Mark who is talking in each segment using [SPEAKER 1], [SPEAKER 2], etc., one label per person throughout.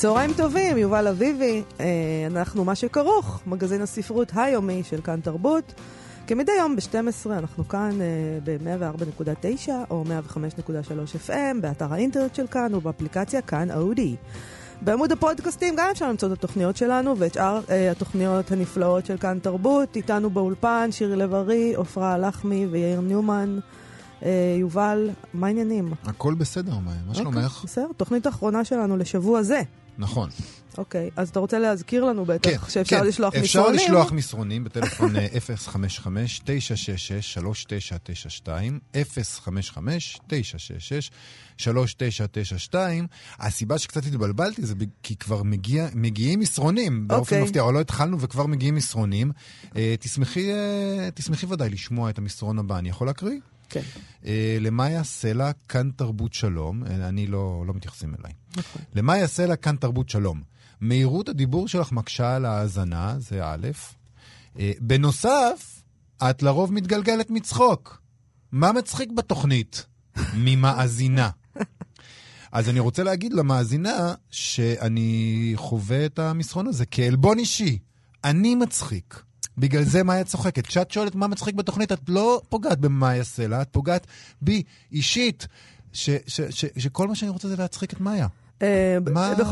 [SPEAKER 1] צהריים טובים, יובל אביבי, אה, אנחנו מה שכרוך, מגזין הספרות היומי של כאן תרבות. כמדי יום ב-12 אנחנו כאן אה, ב-104.9 או 105.3 FM, באתר האינטרנט של כאן ובאפליקציה כאן אודי. בעמוד הפודקאסטים גם אפשר למצוא את התוכניות שלנו ואת שאר אה, התוכניות הנפלאות של כאן תרבות. איתנו באולפן שירי לב-ארי, עפרה לחמי ויאיר ניומן. אה, יובל, מה העניינים?
[SPEAKER 2] הכל בסדר, מה, מה שלומך?
[SPEAKER 1] בסדר, תוכנית האחרונה שלנו לשבוע זה.
[SPEAKER 2] נכון.
[SPEAKER 1] אוקיי, אז אתה רוצה להזכיר לנו בטח
[SPEAKER 2] כן,
[SPEAKER 1] שאפשר
[SPEAKER 2] כן.
[SPEAKER 1] לשלוח
[SPEAKER 2] אפשר
[SPEAKER 1] מסרונים?
[SPEAKER 2] לשלוח מסרונים בטלפון אה, 055-966-3992, 055-966-3992. הסיבה שקצת התבלבלתי זה כי כבר מגיע, מגיעים מסרונים, באופן
[SPEAKER 1] אוקיי.
[SPEAKER 2] מפתיע, אבל לא התחלנו וכבר מגיעים מסרונים. אה, תשמחי, אה, תשמחי ודאי לשמוע את המסרון הבא, אני יכול להקריא?
[SPEAKER 1] כן,
[SPEAKER 2] אה, למאיה סלע, כאן תרבות שלום, אה, אני לא, לא מתייחסים אליי.
[SPEAKER 1] נכון.
[SPEAKER 2] למאיה סלע, כאן תרבות שלום. מהירות הדיבור שלך מקשה על ההאזנה, זה א', אה, בנוסף, את לרוב מתגלגלת מצחוק. מה מצחיק בתוכנית? ממאזינה. אז אני רוצה להגיד למאזינה שאני חווה את המסרון הזה כעלבון אישי. אני מצחיק. בגלל זה מאיה צוחקת. כשאת שואלת מה מצחיק בתוכנית, את לא פוגעת במאיה סלע, את פוגעת בי אישית, ש- ש- ש- שכל מה שאני רוצה זה להצחיק את מאיה.
[SPEAKER 1] אה,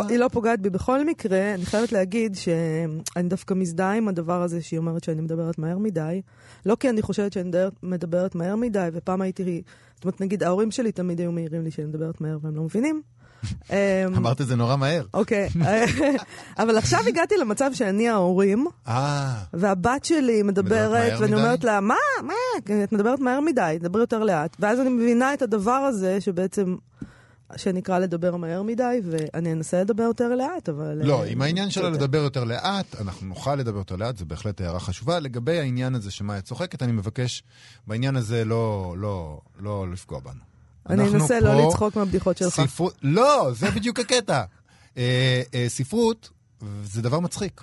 [SPEAKER 1] היא לא פוגעת בי. בכל מקרה, אני חייבת להגיד שאני דווקא מזדהה עם הדבר הזה שהיא אומרת שאני מדברת מהר מדי. לא כי אני חושבת שאני מדברת מהר מדי, ופעם הייתי... זאת אומרת, נגיד, ההורים שלי תמיד היו מעירים לי שאני מדברת מהר והם לא מבינים. אה,
[SPEAKER 2] אמרת את זה נורא מהר.
[SPEAKER 1] אוקיי, אבל עכשיו הגעתי למצב שאני ההורים,
[SPEAKER 2] אה,
[SPEAKER 1] והבת שלי מדברת, ואני? אומרת לה, מה, מה, את מדברת מהר מדי, דברי יותר לאט. ואז אני מבינה את הדבר הזה, שבעצם, שנקרא לדבר מהר מדי, ואני אנסה לדבר יותר לאט, אבל...
[SPEAKER 2] לא,
[SPEAKER 1] אה,
[SPEAKER 2] עם העניין שלה. לדבר יותר לאט, אנחנו נוכל לדבר יותר לאט, זו בהחלט הערה חשובה. לגבי העניין הזה שמאיה צוחקת, אני מבקש בעניין הזה לא, לא, לא לפגוע בנו.
[SPEAKER 1] אני אנסה לא לצחוק מהבדיחות שלך.
[SPEAKER 2] ספרות, לא, זה בדיוק הקטע. אה, אה, ספרות זה דבר מצחיק.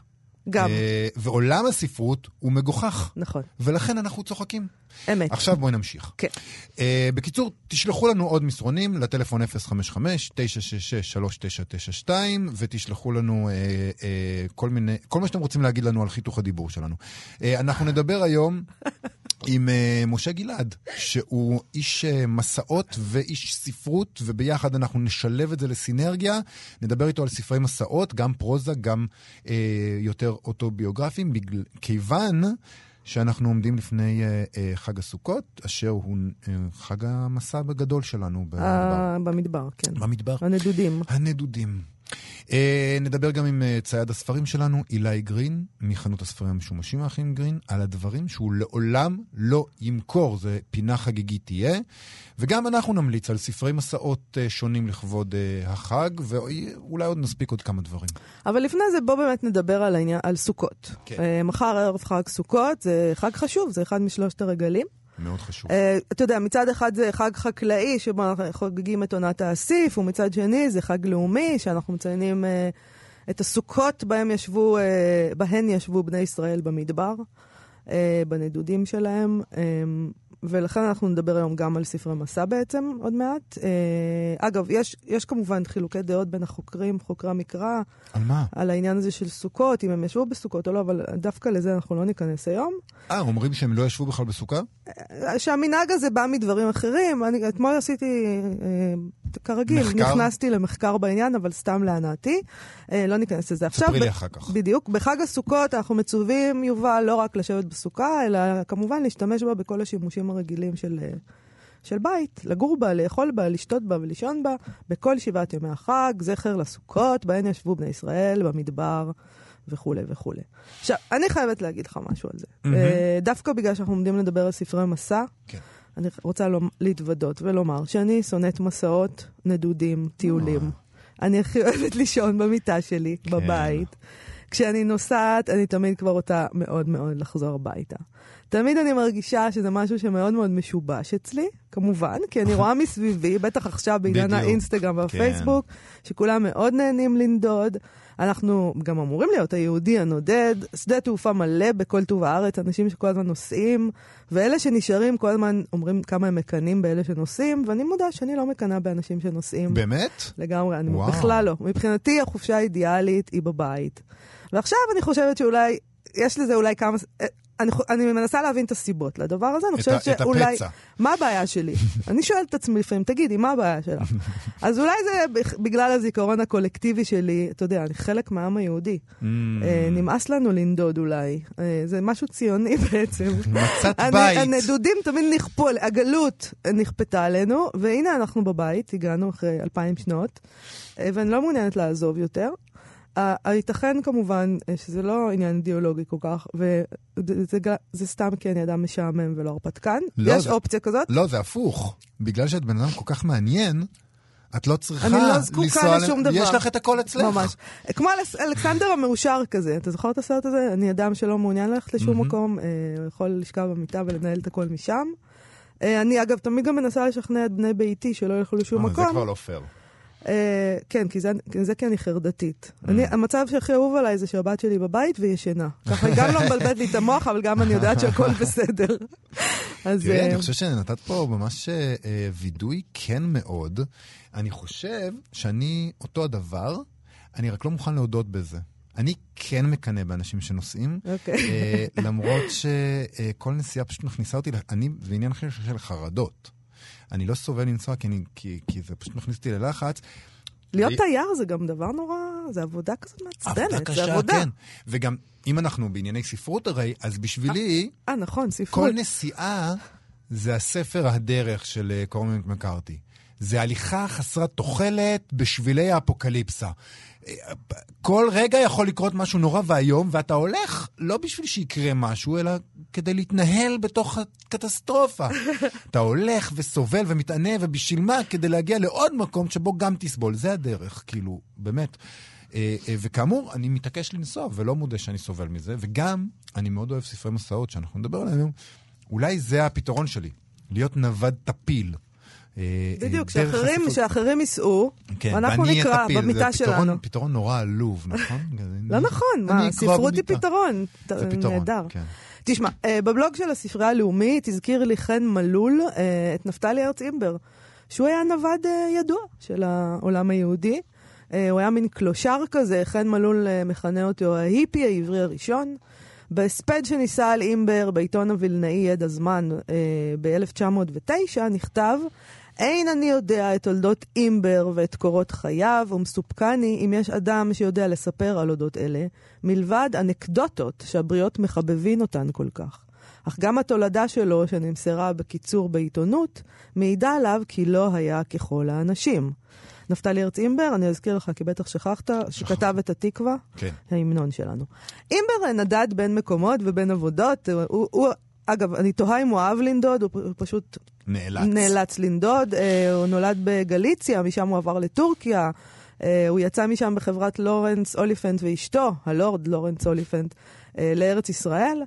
[SPEAKER 1] גם,
[SPEAKER 2] אה, ועולם הספרות הוא מגוחך,
[SPEAKER 1] נכון,
[SPEAKER 2] ולכן אנחנו צוחקים.
[SPEAKER 1] אמת.
[SPEAKER 2] עכשיו בואי נמשיך.
[SPEAKER 1] כן.
[SPEAKER 2] Uh, בקיצור, תשלחו לנו עוד מסרונים לטלפון 055-966-3992, ותשלחו לנו uh, uh, כל מיני, כל מה שאתם רוצים להגיד לנו על חיתוך הדיבור שלנו. Uh, אנחנו נדבר היום עם uh, משה גלעד, שהוא איש uh, מסעות ואיש ספרות, וביחד אנחנו נשלב את זה לסינרגיה. נדבר איתו על ספרי מסעות, גם פרוזה, גם uh, יותר אוטוביוגרפיים, בגלל, כיוון... שאנחנו עומדים לפני אה, אה, חג הסוכות, אשר הוא אה, חג המסע הגדול שלנו במדבר.
[SPEAKER 1] אה, במדבר, כן.
[SPEAKER 2] במדבר.
[SPEAKER 1] הנדודים.
[SPEAKER 2] הנדודים. אה, נדבר גם עם אה, צייד הספרים שלנו, אילי גרין, מחנות הספרים המשומשים האחים גרין, על הדברים שהוא לעולם לא ימכור. זה פינה חגיגית תהיה. וגם אנחנו נמליץ על ספרי מסעות אה, שונים לכבוד אה, החג, ואולי עוד נספיק עוד כמה דברים.
[SPEAKER 1] אבל לפני זה בוא באמת נדבר על העניין, על סוקות.
[SPEAKER 2] כן.
[SPEAKER 1] אה, מחר ערב חג סוכות, זה חג חשוב, זה אחד משלושת הרגלים.
[SPEAKER 2] מאוד חשוב.
[SPEAKER 1] אה, אתה יודע, מצד אחד זה חג חקלאי, שבו אנחנו חוגגים את עונת האסיף, ומצד שני זה חג לאומי, שאנחנו מציינים אה, את הסוכות בהם ישבו, אה, בהן ישבו בני ישראל במדבר, אה, בנדודים שלהם. אה, ולכן אנחנו נדבר היום גם על ספרי מסע בעצם, עוד מעט. אה, אגב, יש, יש כמובן חילוקי דעות בין החוקרים, חוקרי המקרא,
[SPEAKER 2] על מה?
[SPEAKER 1] על העניין הזה של סוכות, אם הם ישבו בסוכות או לא, אבל דווקא לזה אנחנו לא ניכנס היום.
[SPEAKER 2] אה, אומרים שהם לא ישבו בכלל בסוכה?
[SPEAKER 1] שהמנהג הזה בא מדברים אחרים. אני אתמול עשיתי, אה, כרגיל,
[SPEAKER 2] מחקר?
[SPEAKER 1] נכנסתי למחקר בעניין, אבל סתם להנאתי. אה, לא ניכנס לזה עכשיו.
[SPEAKER 2] ספרי לי אחר כך.
[SPEAKER 1] בדיוק. בחג הסוכות אנחנו מצווים, יובל, לא רק לשבת בסוכה, אלא כמובן להשתמש בה בכל השימושים הרגילים של... אה, של בית, לגור בה, לאכול בה, לשתות בה ולישון בה, בכל שבעת ימי החג, זכר לסוכות, בהן ישבו בני ישראל, במדבר, וכולי וכולי. עכשיו, אני חייבת להגיד לך משהו על זה. אה, דווקא בגלל שאנחנו עומדים לדבר על ספרי מסע,
[SPEAKER 2] כן.
[SPEAKER 1] אני רוצה להתוודות ולומר שאני שונאת מסעות, נדודים, טיולים. אני הכי אוהבת לישון במיטה שלי,
[SPEAKER 2] כן.
[SPEAKER 1] בבית. כשאני נוסעת, אני תמיד כבר רוצה מאוד מאוד לחזור הביתה. תמיד אני מרגישה שזה משהו שמאוד מאוד משובש אצלי, כמובן, כי אני רואה מסביבי, בטח עכשיו
[SPEAKER 2] בדיוק,
[SPEAKER 1] האינסטגרם
[SPEAKER 2] כן.
[SPEAKER 1] והפייסבוק, שכולם מאוד נהנים לנדוד. אנחנו גם אמורים להיות היהודי הנודד, שדה תעופה מלא בכל טוב הארץ, אנשים שכל הזמן נוסעים, ואלה שנשארים כל הזמן אומרים כמה הם מקנאים באלה שנוסעים, ואני מודה שאני לא מקנאה באנשים שנוסעים.
[SPEAKER 2] באמת?
[SPEAKER 1] לגמרי, אני
[SPEAKER 2] וואו.
[SPEAKER 1] בכלל לא. מבחינתי החופשה האידיאלית היא בבית. ועכשיו אני חושבת שאולי, יש לזה אולי כמה... אני, אני מנסה להבין את הסיבות לדבר הזה, אני חושבת
[SPEAKER 2] ה- את
[SPEAKER 1] שאולי...
[SPEAKER 2] הפצע.
[SPEAKER 1] מה הבעיה שלי? אני שואלת את עצמי לפעמים, תגידי, מה הבעיה שלך? אז אולי זה בגלל הזיכרון הקולקטיבי שלי, אתה יודע, אני חלק מהעם היהודי.
[SPEAKER 2] Mm.
[SPEAKER 1] אה, נמאס לנו לנדוד אולי. אה, זה משהו ציוני בעצם.
[SPEAKER 2] מצאת
[SPEAKER 1] הנ-
[SPEAKER 2] בית.
[SPEAKER 1] הנדודים תמיד נכפו, הגלות נכפתה עלינו, והנה אנחנו בבית, הגענו אחרי אלפיים שנות, אה, ואני לא מעוניינת לעזוב יותר. הייתכן כמובן אה, שזה לא עניין אידיאולוגי כל כך, וזה זה סתם כי אני אדם משעמם ולא הרפתקן.
[SPEAKER 2] לא,
[SPEAKER 1] יש
[SPEAKER 2] זה-
[SPEAKER 1] אופציה כזאת.
[SPEAKER 2] לא, זה הפוך. בגלל שאת בן אדם כל כך מעניין, את לא צריכה
[SPEAKER 1] אני לא זקוקה
[SPEAKER 2] לנסוע...
[SPEAKER 1] לשום דבר.
[SPEAKER 2] יש לך את הכל אצלך.
[SPEAKER 1] ממש. כמו אלכס- אלכסנדר המאושר כזה, אתה זוכר את הסרט הזה? אני אדם שלא מעוניין ללכת לשום. מקום, אה, הוא יכול לשכב במיטה ולנהל את הכל משם. אה, אני אגב תמיד גם מנסה לשכנע את בני ביתי שלא ילכו לשום
[SPEAKER 2] אה, זה
[SPEAKER 1] מקום.
[SPEAKER 2] כבר לא פייר.
[SPEAKER 1] אה, כן, כי זה, זה כי אני חרדתית.
[SPEAKER 2] Mm.
[SPEAKER 1] אני, המצב שהכי אהוב עליי זה שהבת שלי בבית והיא ישנה. ככה היא גם לא מבלבלת לי את המוח, אבל גם אני יודעת שהכל בסדר. אז...
[SPEAKER 2] תראי,
[SPEAKER 1] אה,
[SPEAKER 2] אני חושב שנתת פה ממש אה, אה, וידוי כן מאוד. אני חושב שאני אותו הדבר, אני רק לא מוכן להודות בזה. אני כן מקנא באנשים שנוסעים,
[SPEAKER 1] אוקיי.
[SPEAKER 2] אה, למרות שכל נסיעה פשוט מכניסה אותי, אני, זה עניין אחר של חרדות. אני לא סובל לנסוע כי, אני, כי, כי זה פשוט מכניס אותי ללחץ.
[SPEAKER 1] להיות
[SPEAKER 2] לי-
[SPEAKER 1] תייר זה גם דבר נורא, זה עבודה כזאת מעצבנת.
[SPEAKER 2] עבודה
[SPEAKER 1] זה
[SPEAKER 2] קשה,
[SPEAKER 1] עבודה.
[SPEAKER 2] כן. וגם, אם אנחנו בענייני ספרות הרי, אז בשבילי,
[SPEAKER 1] אה, נכון, ספרות.
[SPEAKER 2] כל נסיעה זה הספר הדרך של אה, קורמנט מקארתי. זה הליכה חסרת תוחלת בשבילי האפוקליפסה. כל רגע יכול לקרות משהו נורא ואיום, ואתה הולך לא בשביל שיקרה משהו, אלא כדי להתנהל בתוך הקטסטרופה. אתה הולך וסובל ומתענה, ובשביל מה? כדי להגיע לעוד מקום שבו גם תסבול. זה הדרך, כאילו, באמת. אה, אה, וכאמור, אני מתעקש לנסוע, ולא מודה שאני סובל מזה, וגם, אני מאוד אוהב ספרי מסעות שאנחנו נדבר עליהם היום. אולי זה הפתרון שלי, להיות נווד טפיל. אה,
[SPEAKER 1] בדיוק, שאחרים. שאחרים ייסעו,
[SPEAKER 2] כן,
[SPEAKER 1] ואנחנו נקרא
[SPEAKER 2] טפיל.
[SPEAKER 1] במיטה
[SPEAKER 2] זה פתרון-
[SPEAKER 1] שלנו.
[SPEAKER 2] פתרון נורא עלוב, נכון?
[SPEAKER 1] לא נכון, מה, ספרות היא. פתרון.
[SPEAKER 2] זה פתרון,
[SPEAKER 1] נהדר.
[SPEAKER 2] כן.
[SPEAKER 1] תשמע, אה, בבלוג של הספרייה הלאומית הזכיר לי חן מלול אה, את נפתלי ארץ אימבר, שהוא היה נווד ידוע של העולם היהודי. הוא היה מין קלושר כזה, חן מלול מכנה אותו ההיפי העברי הראשון. בהספד שנישא על אימבר בעיתון הווילנאי ידע זמן אה, ב-1909 נכתב אין אני יודע את תולדות אימבר ואת קורות חייו, ומסופקני אם יש אדם שיודע לספר על אודות אלה, מלבד אנקדוטות שהבריות מחבבין אותן כל כך. אך גם התולדה שלו, שנמסרה בקיצור בעיתונות, מעידה עליו כי לא היה ככל האנשים. נפתלי ארץ אימבר, אני אזכיר לך, כי בטח שכחת, שכתב את התקווה,
[SPEAKER 2] כן.
[SPEAKER 1] ההמנון שלנו. אימבר נדד בין מקומות ובין עבודות. הוא, הוא, אגב, אני תוהה אם הוא אהב לנדוד, הוא פשוט
[SPEAKER 2] נאלץ.
[SPEAKER 1] נאלץ לנדוד. אה, הוא נולד בגליציה, משם הוא עבר לטורקיה. אה, הוא יצא משם בחברת לורנס אוליפנט ואשתו, הלורד לורנס אוליפנט, אה, לארץ ישראל.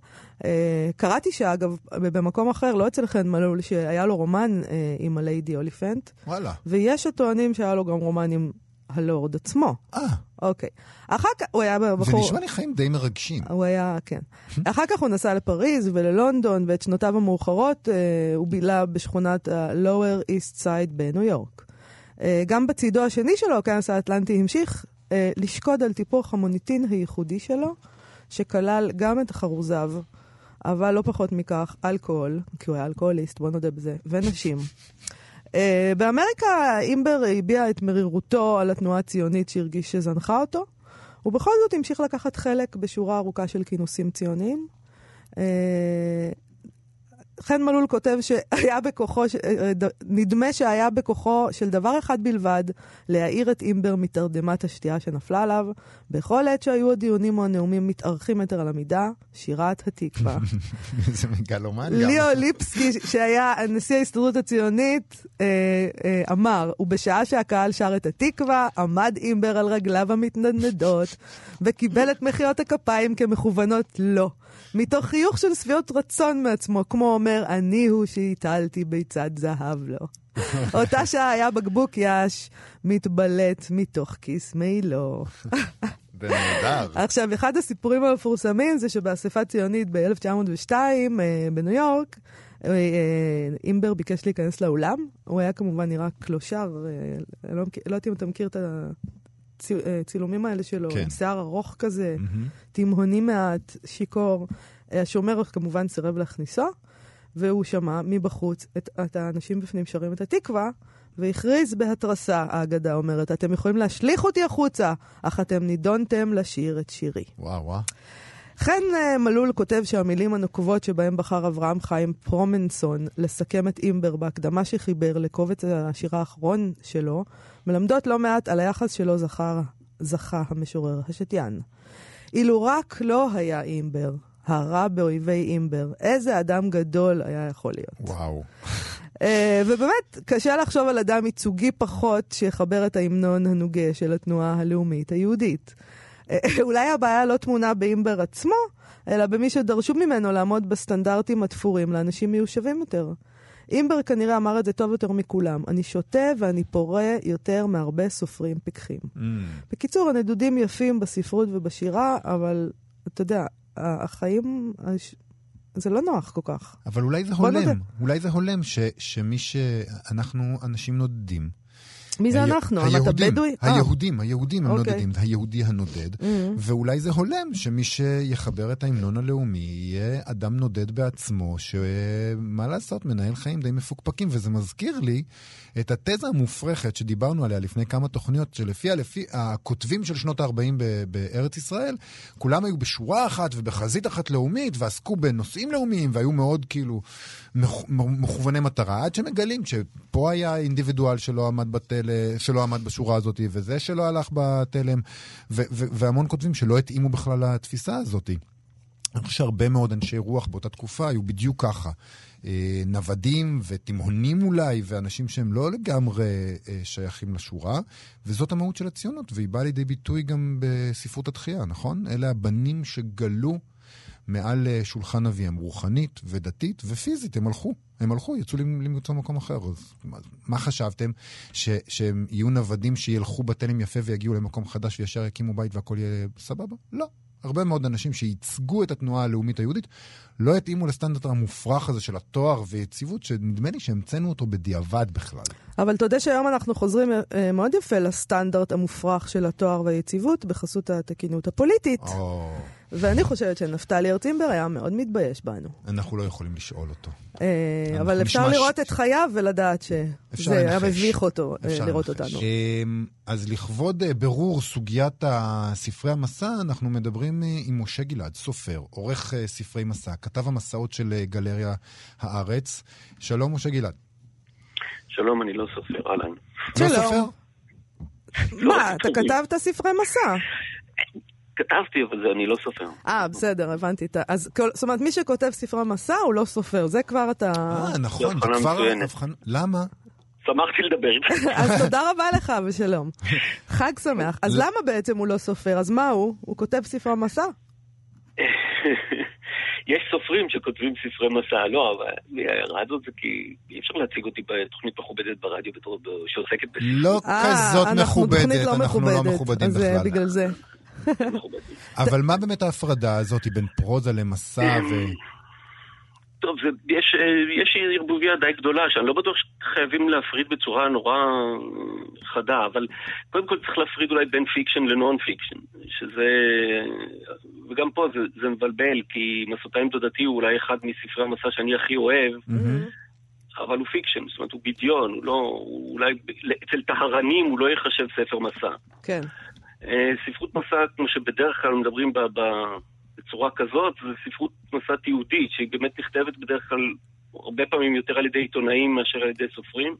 [SPEAKER 1] אה, קראתי שאגב, במקום אחר, לא אצל חן מלול, שהיה לו רומן אה, עם הליידי אוליפנט,
[SPEAKER 2] וואלה.
[SPEAKER 1] ויש הטוענים שהיה לו גם רומן עם הלורד עצמו.
[SPEAKER 2] אה,
[SPEAKER 1] אוקיי. אחר כך, הוא היה
[SPEAKER 2] זה
[SPEAKER 1] בחור...
[SPEAKER 2] נשמע לי חיים די מרגשים.
[SPEAKER 1] הוא היה, כן. אחר כך הוא נסע לפריז וללונדון, ואת שנותיו המאוחרות אה, הוא בילה בשכונת ה-Lower East Side בניו יורק. אה, גם בצידו השני שלו, הכנס האטלנטי המשיך אה, לשקוד על טיפוח המוניטין הייחודי שלו, שכלל גם את החרוזיו, אבל לא פחות מכך, אלכוהול, כי הוא היה אלכוהוליסט, בוא נודה בזה, ונשים. Uh, באמריקה אימבר הביע את מרירותו על התנועה הציונית שהרגיש שזנחה אותו, ובכל זאת המשיך לקחת חלק בשורה ארוכה של כינוסים ציוניים. חן מלול כותב שהיה בכוחו, אה, ד- נדמה שהיה בכוחו של דבר אחד בלבד, להעיר את אימבר מתרדמת השתייה שנפלה עליו. בכל עת שהיו הדיונים או הנאומים מתארכים יותר על המידה, שירת התקווה.
[SPEAKER 2] זה מגלומן גם.
[SPEAKER 1] ליאו ליפסקי, שהיה נשיא ההסתדרות הציונית, אה, אה, אמר, ובשעה שהקהל שר את התקווה, עמד אימבר על רגליו המתנדנדות, וקיבל את מחיאות הכפיים כמכוונות לו. מתוך חיוך של שביעות רצון מעצמו, כמו אומר, אני הוא שהטלתי ביצת זהב לו. אותה שעה היה בקבוק יש מתבלט מתוך כיס מעילו.
[SPEAKER 2] זה נהדר.
[SPEAKER 1] עכשיו, אחד הסיפורים המפורסמים זה שבאספה ציונית ב-1902 אה, בניו יורק, אה, אה, אימבר ביקש להיכנס לאולם. הוא היה כמובן נראה קלושר, אה, לא, לא יודעת אם אתה מכיר את הצילומים האלה שלו,
[SPEAKER 2] כן.
[SPEAKER 1] עם שיער ארוך כזה,
[SPEAKER 2] מהמם.
[SPEAKER 1] תימהוני מעט, שיכור. אה, השומר כמובן סירב להכניסו, והוא שמע מבחוץ את, את האנשים בפנים שרים את התקווה, והכריז בהתרסה, האגדה אומרת, אתם יכולים להשליך אותי החוצה, אך אתם נידונתם לשיר את שירי.
[SPEAKER 2] וואו, וואו.
[SPEAKER 1] חן אה, מלול כותב שהמילים הנוקבות שבהם בחר אברהם חיים פרומנסון לסכם את אימבר בהקדמה שחיבר לקובץ השיר האחרון שלו, מלמדות לא מעט על היחס שלו זכר, זכה המשורר השתיין. אילו רק לא היה אימבר, הרע באויבי אימבר, איזה אדם גדול היה יכול להיות.
[SPEAKER 2] וואו.
[SPEAKER 1] אה, ובאמת, קשה לחשוב על אדם ייצוגי פחות שיחבר את ההמנון הנוגה של התנועה הלאומית היהודית. אולי הבעיה לא טמונה באימבר עצמו, אלא במי שדרשו ממנו לעמוד בסטנדרטים התפורים לאנשים מיושבים יותר. אימבר כנראה אמר את זה טוב יותר מכולם. אני שותה ואני פורה יותר מהרבה סופרים פיקחים.
[SPEAKER 2] Mm.
[SPEAKER 1] בקיצור, הנדודים יפים בספרות ובשירה, אבל אתה יודע, החיים, הש- זה לא נוח כל כך.
[SPEAKER 2] אבל אולי זה
[SPEAKER 1] בוא נודה.
[SPEAKER 2] הולם, אולי זה הולם ש, שמי שאנחנו אנשים נודדים.
[SPEAKER 1] מי זה אנחנו? אתה
[SPEAKER 2] היהודים,
[SPEAKER 1] בדואי? אה.
[SPEAKER 2] היהודים, היהודים הם
[SPEAKER 1] אוקיי.
[SPEAKER 2] נודדים, היהודי הנודד.
[SPEAKER 1] Mm.
[SPEAKER 2] ואולי זה הולם שמי שיחבר את ההמנון הלאומי יהיה אדם נודד בעצמו, שמה לעשות, מנהל חיים די מפוקפקים. וזה מזכיר לי את התזה המופרכת שדיברנו עליה לפני כמה תוכניות, שלפיה לפי הכותבים של שנות ה-40 בארץ ישראל, כולם היו בשורה אחת ובחזית אחת לאומית, ועסקו בנושאים לאומיים, והיו מאוד כאילו מכ- מכווני מטרה, עד שמגלים שפה היה אינדיבידואל שלא עמד, בתל... שלא עמד בשורה הזאת, וזה שלא הלך בתלם, ו- ו- והמון כותבים שלא התאימו בכלל לתפיסה הזאת. אני חושב שהרבה מאוד אנשי רוח באותה תקופה היו בדיוק ככה. אה, נוודים ותימהונים אולי, ואנשים שהם לא לגמרי אה, שייכים לשורה, וזאת המהות של הציונות, והיא באה לידי ביטוי גם בספרות התחייה, נכון? אלה הבנים שגלו מעל אה, שולחן אביהם, רוחנית ודתית ופיזית, הם הלכו. הם הלכו, יצאו למ- למצוא מקום אחר. אז מה- מה חשבתם? ש, שהם יהיו נוודים שילכו בתלם יפה ויגיעו למקום חדש וישר יקימו בית והכל יהיה סבבה? לא. הרבה מאוד אנשים שייצגו את התנועה הלאומית היהודית לא התאימו לסטנדרט המופרך הזה של התואר ויציבות, שנדמה לי שהמצאנו אותו בדיעבד בכלל.
[SPEAKER 1] אבל אתה יודע שהיום אנחנו חוזרים אה, מאוד יפה לסטנדרט המופרך של התואר והיציבות בחסות התקינות הפוליטית.
[SPEAKER 2] או,
[SPEAKER 1] ואני חושבת שנפתלי ארצימבר היה מאוד מתבייש בנו.
[SPEAKER 2] אנחנו לא יכולים לשאול אותו.
[SPEAKER 1] אה, אבל אפשר לראות את חייו ולדעת שזה היה. מביך אותו אה, לראות. אותנו.
[SPEAKER 2] אמ, אז לכבוד אה, ברור סוגיית ספרי המסע, אנחנו מדברים עם משה גלעד, סופר, עורך ספרי מסע, כתב המסעות של גלריה הארץ. שלום, משה גלעד.
[SPEAKER 3] שלום, אני לא סופר, אהלן.
[SPEAKER 2] לא
[SPEAKER 1] שלום.
[SPEAKER 2] סופר?
[SPEAKER 1] מה, אתה כתבת ספרי מסע?
[SPEAKER 3] כתבתי, אבל זה אני לא סופר.
[SPEAKER 1] אה, בסדר, הבנתי. אז כל- זאת אומרת, מי שכותב ספרי מסע הוא לא סופר, זה כבר אתה...
[SPEAKER 2] אה, נכון, זה כבר. למה?
[SPEAKER 3] שמחתי לדבר איתך.
[SPEAKER 1] אז תודה רבה לך ושלום. חג שמח. אז. למה בעצם הוא לא סופר? אז מה הוא? הוא כותב ספרי מסע?
[SPEAKER 3] יש סופרים שכותבים ספרי מסע, לא, אבל ההערה הזאת זה כי אי אפשר להציג אותי בתוכנית מכובדת ברדיו בתור שעוסקת
[SPEAKER 2] לא
[SPEAKER 1] אה,
[SPEAKER 2] כזאת
[SPEAKER 1] אנחנו
[SPEAKER 2] מכובדת,
[SPEAKER 1] לא
[SPEAKER 2] אנחנו לא מכובדים
[SPEAKER 1] אז אה,
[SPEAKER 2] בכלל.
[SPEAKER 1] בגלל זה.
[SPEAKER 2] אבל מה באמת ההפרדה הזאת בין פרוזה למסע ו...
[SPEAKER 3] טוב, זה, יש, אה, יש ערבוביה די גדולה, שאני לא בטוח שחייבים להפריד בצורה נורא חדה, אבל קודם כל צריך להפריד אולי בין fiction ל non fiction, שזה... וגם פה זה, זה מבלבל, כי מסעותיי עם דודתי הוא אולי אחד מספרי המסע שאני הכי אוהב,
[SPEAKER 2] מהמם.
[SPEAKER 3] אבל הוא fiction, זאת אומרת הוא בדיון, הוא לא... הוא אולי... אצל טהרנים הוא לא ייחשב ספר מסע.
[SPEAKER 1] כן.
[SPEAKER 3] אה, ספרות מסע, כמו שבדרך כלל מדברים ב, ב, בצורה כזאת, זה ספרות מסע תיעודית, שהיא באמת נכתבת בדרך כלל הרבה פעמים יותר על ידי עיתונאים מאשר על ידי סופרים.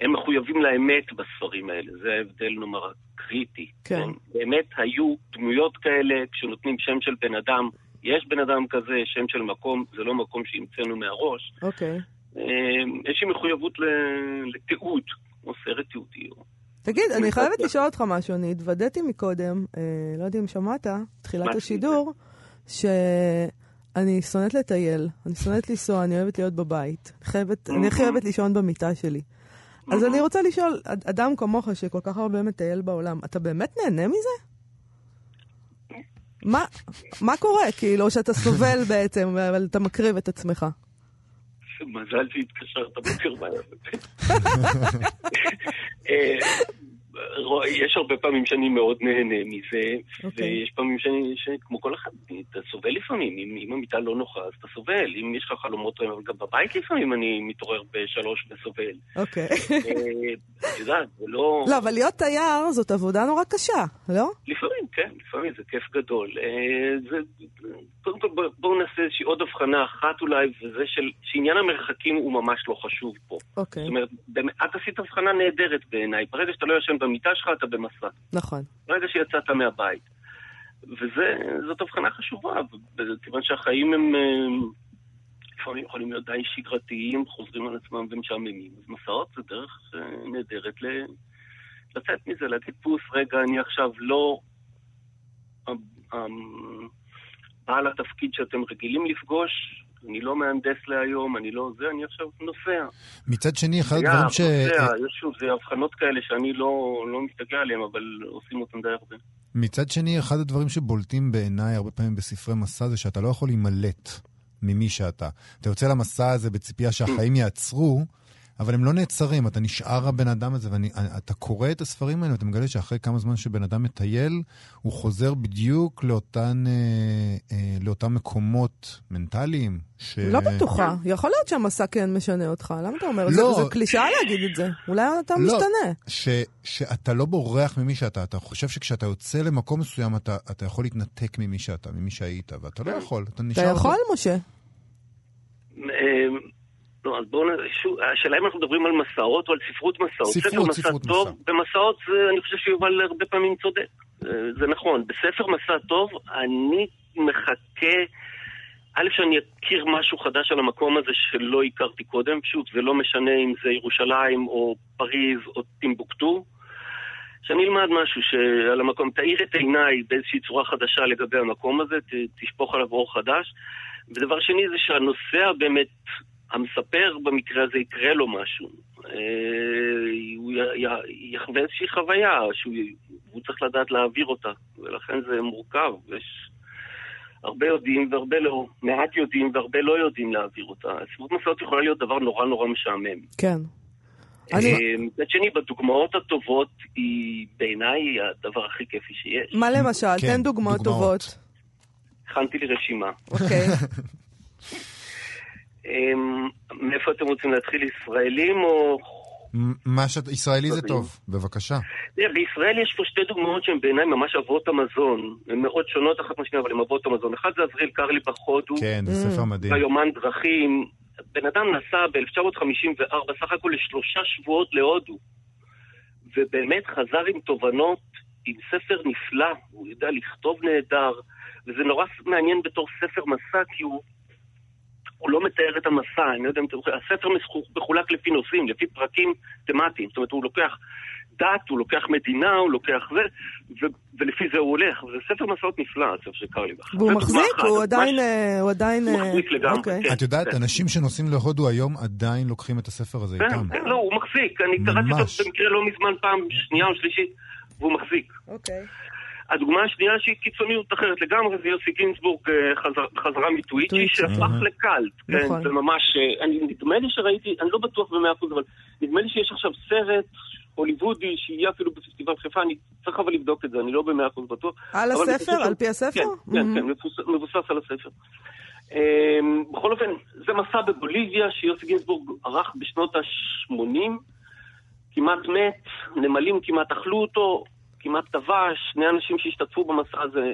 [SPEAKER 3] הם מחויבים לאמת בספרים האלה, זה ההבדל נאמר הקריטי.
[SPEAKER 1] כן.
[SPEAKER 3] באמת היו דמויות כאלה, כשנותנים שם של בן אדם, יש בן אדם כזה, שם של מקום, זה לא מקום שהמצאנו מהראש.
[SPEAKER 1] אוקיי.
[SPEAKER 3] אה, יש לי מחויבות לתיעוד, כמו סרט תיעודי. או-
[SPEAKER 1] תגיד, אני חייבת לשאול אותך משהו, אני התוודעתי מקודם, אה, לא יודע אם שמעת, תחילת השידור, שאני שונאת לטייל, אני שונאת לנסוע, אני אוהבת להיות בבית. חייבת, אני הכי אוהבת לישון במיטה שלי. אז אני רוצה לשאול, אד- אדם כמוך שכל כך הרבה מטייל בעולם, אתה באמת נהנה מזה? מה, מה קורה? כאילו, שאתה סובל בעצם, אבל אתה מקריב את עצמך.
[SPEAKER 3] מזל שהתקשרת בוקר בערב. אה, רוא, יש הרבה פעמים שאני מאוד נהנה מזה,
[SPEAKER 1] אוקיי.
[SPEAKER 3] ויש פעמים שאני, שכמו כל אחד, אתה סובל לפעמים, אם, אם המיטה לא נוחה אז אתה סובל, אם יש לך חלומות רעים, אבל גם בבית לפעמים אני מתעורר בשלוש וסובל.
[SPEAKER 1] אוקיי.
[SPEAKER 3] אה, את יודעת, זה לא...
[SPEAKER 1] לא, אבל להיות תייר זאת עבודה נורא קשה, לא?
[SPEAKER 3] לפעמים, כן, לפעמים זה כיף גדול. אה, זה, קודם כל בוא- בואו נעשה איזושהי עוד הבחנה אחת אולי, וזה של, שעניין המרחקים הוא ממש לא חשוב פה.
[SPEAKER 1] אוקיי,
[SPEAKER 3] זאת אומרת, את עשית הבחנה נהדרת בעיניי. ברגע שאתה לא ישן במיטה שלך, אתה במסע.
[SPEAKER 1] נכון.
[SPEAKER 3] ברגע שיצאת מהבית. וזאת הבחנה חשובה, כיוון שהחיים הם אה, לפעמים יכולים להיות די שגרתיים, חוזרים על עצמם ומשעממים. אז מסעות זה דרך אה, נהדרת ל- לצאת מזה, להגיד פוס, רגע, אני עכשיו לא בעל התפקיד שאתם רגילים לפגוש, אני לא מהנדס להיום, אני לא זה, אני עכשיו נוסע.
[SPEAKER 2] מצד שני, אחד הדברים ש...
[SPEAKER 3] נוסע, יש שוב, זה הבחנות כאלה שאני לא, לא מסתכל עליהן, אבל עושים אותן די הרבה.
[SPEAKER 2] מצד שני, אחד הדברים שבולטים בעיניי הרבה פעמים בספרי מסע זה שאתה לא יכול להימלט ממי שאתה. אתה יוצא למסע הזה בציפייה שהחיים יעצרו, אבל הם לא נעצרים, אתה נשאר הבן אדם הזה, ואתה קורא את הספרים האלה ואתה מגלה שאחרי כמה זמן שבן אדם מטייל, הוא חוזר בדיוק לאותן, אה, אה, לאותם מקומות מנטליים. ש...
[SPEAKER 1] לא בטוחה. יכול להיות שהמסע כן משנה אותך. למה אתה אומר?
[SPEAKER 2] לא.
[SPEAKER 1] זה- זה קלישאה להגיד את זה. אולי אתה
[SPEAKER 2] לא.
[SPEAKER 1] משתנה.
[SPEAKER 2] ש, שאתה לא בורח ממי שאתה, אתה חושב שכשאתה יוצא למקום מסוים, אתה, אתה יכול להתנתק ממי שאתה, ממי שהיית, ואתה לא יכול, אתה
[SPEAKER 1] אתה
[SPEAKER 2] נשאר...
[SPEAKER 1] יכול, משה?
[SPEAKER 3] לא, אז בואו נ... שוב, השאלה אם אנחנו מדברים על מסעות או על ספרות מסעות.
[SPEAKER 2] ספרות,
[SPEAKER 3] ספר מסע
[SPEAKER 2] ספרות
[SPEAKER 3] טוב,
[SPEAKER 2] מסע.
[SPEAKER 3] במסעות זה, אני חושב שיובל הרבה פעמים צודק. זה נכון. בספר מסע טוב, אני מחכה... א', שאני אכיר משהו חדש על המקום הזה שלא הכרתי קודם. שוב, זה לא משנה אם זה ירושלים או פריז או טימבוקטו. שאני אלמד משהו שעל המקום, תאיר את עיניי באיזושהי צורה חדשה לגבי המקום הזה, ת- תשפוך עליו אור חדש. ודבר שני זה שהנוסע באמת, המספר במקרה הזה יקרה לו משהו. אה, הוא יחווה איזושהי חוויה שהוא הוא צריך לדעת להעביר אותה, ולכן זה מורכב. יש הרבה יודעים והרבה לא, מעט יודעים והרבה לא יודעים להעביר אותה. ספרות מסעות יכולה להיות דבר נורא נורא משעמם.
[SPEAKER 1] כן. אני-
[SPEAKER 3] אה, מצד שני, בדוגמאות הטובות היא בעיניי הדבר הכי כיפי שיש.
[SPEAKER 1] מה למשל?
[SPEAKER 2] כן,
[SPEAKER 1] תן דוגמאות. טובות.
[SPEAKER 3] הכנתי לי רשימה.
[SPEAKER 1] אוקיי.
[SPEAKER 3] אמ, מאיפה אתם רוצים להתחיל, ישראלים או...
[SPEAKER 2] מה שאת... ישראלי זה טוב, בבקשה.
[SPEAKER 3] בישראל יש פה שתי דוגמאות שהן בעיניי ממש אבות המזון. הן מאוד שונות אחת מהשנייה, אבל הן אבות המזון. אחד זה עזריאל קרליבך בהודו,
[SPEAKER 2] כן, זה
[SPEAKER 1] Mm.
[SPEAKER 2] ספר מדהים.
[SPEAKER 3] ביומן דרכים. בן אדם נסע ב-1954 סך הכל לשלושה שבועות להודו. ובאמת חזר עם תובנות, עם ספר נפלא, הוא יודע לכתוב נהדר, וזה נורא מעניין בתור ספר מסע, כי הוא, הוא לא מתאר את המסע, אני לא יודע אם אתם זוכרים, הספר מחו- מחולק לפי נושאים, לפי פרקים תמטיים, זאת אומרת הוא לוקח דת, הוא לוקח מדינה, הוא לוקח זה, ו- ולפי זה הוא הולך, וזה ספר מסעות נפלא, הספר של קרליבך.
[SPEAKER 1] והוא מחזיק?
[SPEAKER 3] אחת,
[SPEAKER 1] הוא עדיין...
[SPEAKER 3] ש-
[SPEAKER 1] אה, הוא עדיין...
[SPEAKER 3] הוא
[SPEAKER 1] אה,
[SPEAKER 3] מחזיק לגמרי,
[SPEAKER 1] אוקיי.
[SPEAKER 3] כן.
[SPEAKER 2] את יודעת,
[SPEAKER 3] כן.
[SPEAKER 2] אנשים שנוסעים להודו היום עדיין לוקחים את הספר הזה
[SPEAKER 3] כן,
[SPEAKER 2] איתם.
[SPEAKER 3] כן, לא, הוא מחזיק, אני קראתי אותו. במקרה לא מזמן פעם שנייה או שלישית, והוא מחזיק.
[SPEAKER 1] אוקיי.
[SPEAKER 3] הדוגמה השנייה שהיא קיצוניות אחרת לגמרי זה יוסי גינזבורג אה, חזר, חזרה מטוויצ'י
[SPEAKER 1] טוויצ'י.
[SPEAKER 3] שהפך. לקאלט. כן,
[SPEAKER 1] נכון.
[SPEAKER 3] זה ממש, אה, אני, נדמה לי שראיתי, אני לא בטוח במאה אחוז, אבל נדמה לי שיש עכשיו סרט הוליוודי שיהיה אפילו בפסטיבל חיפה, אני צריך אבל לבדוק את זה, אני לא במאה אחוז בטוח.
[SPEAKER 1] על הספר?
[SPEAKER 3] של-
[SPEAKER 1] על פי הספר?
[SPEAKER 3] כן, כן,
[SPEAKER 1] Mhm.
[SPEAKER 3] כן, מבוסס- מבוסס על הספר. אמ, בכל אופן, זה מסע בבוליביה שיוסי גינזבורג ערך בשנות ה-80, כמעט מת, נמלים כמעט אכלו אותו, כמעט טבע, שני אנשים שהשתתפו במסע הזה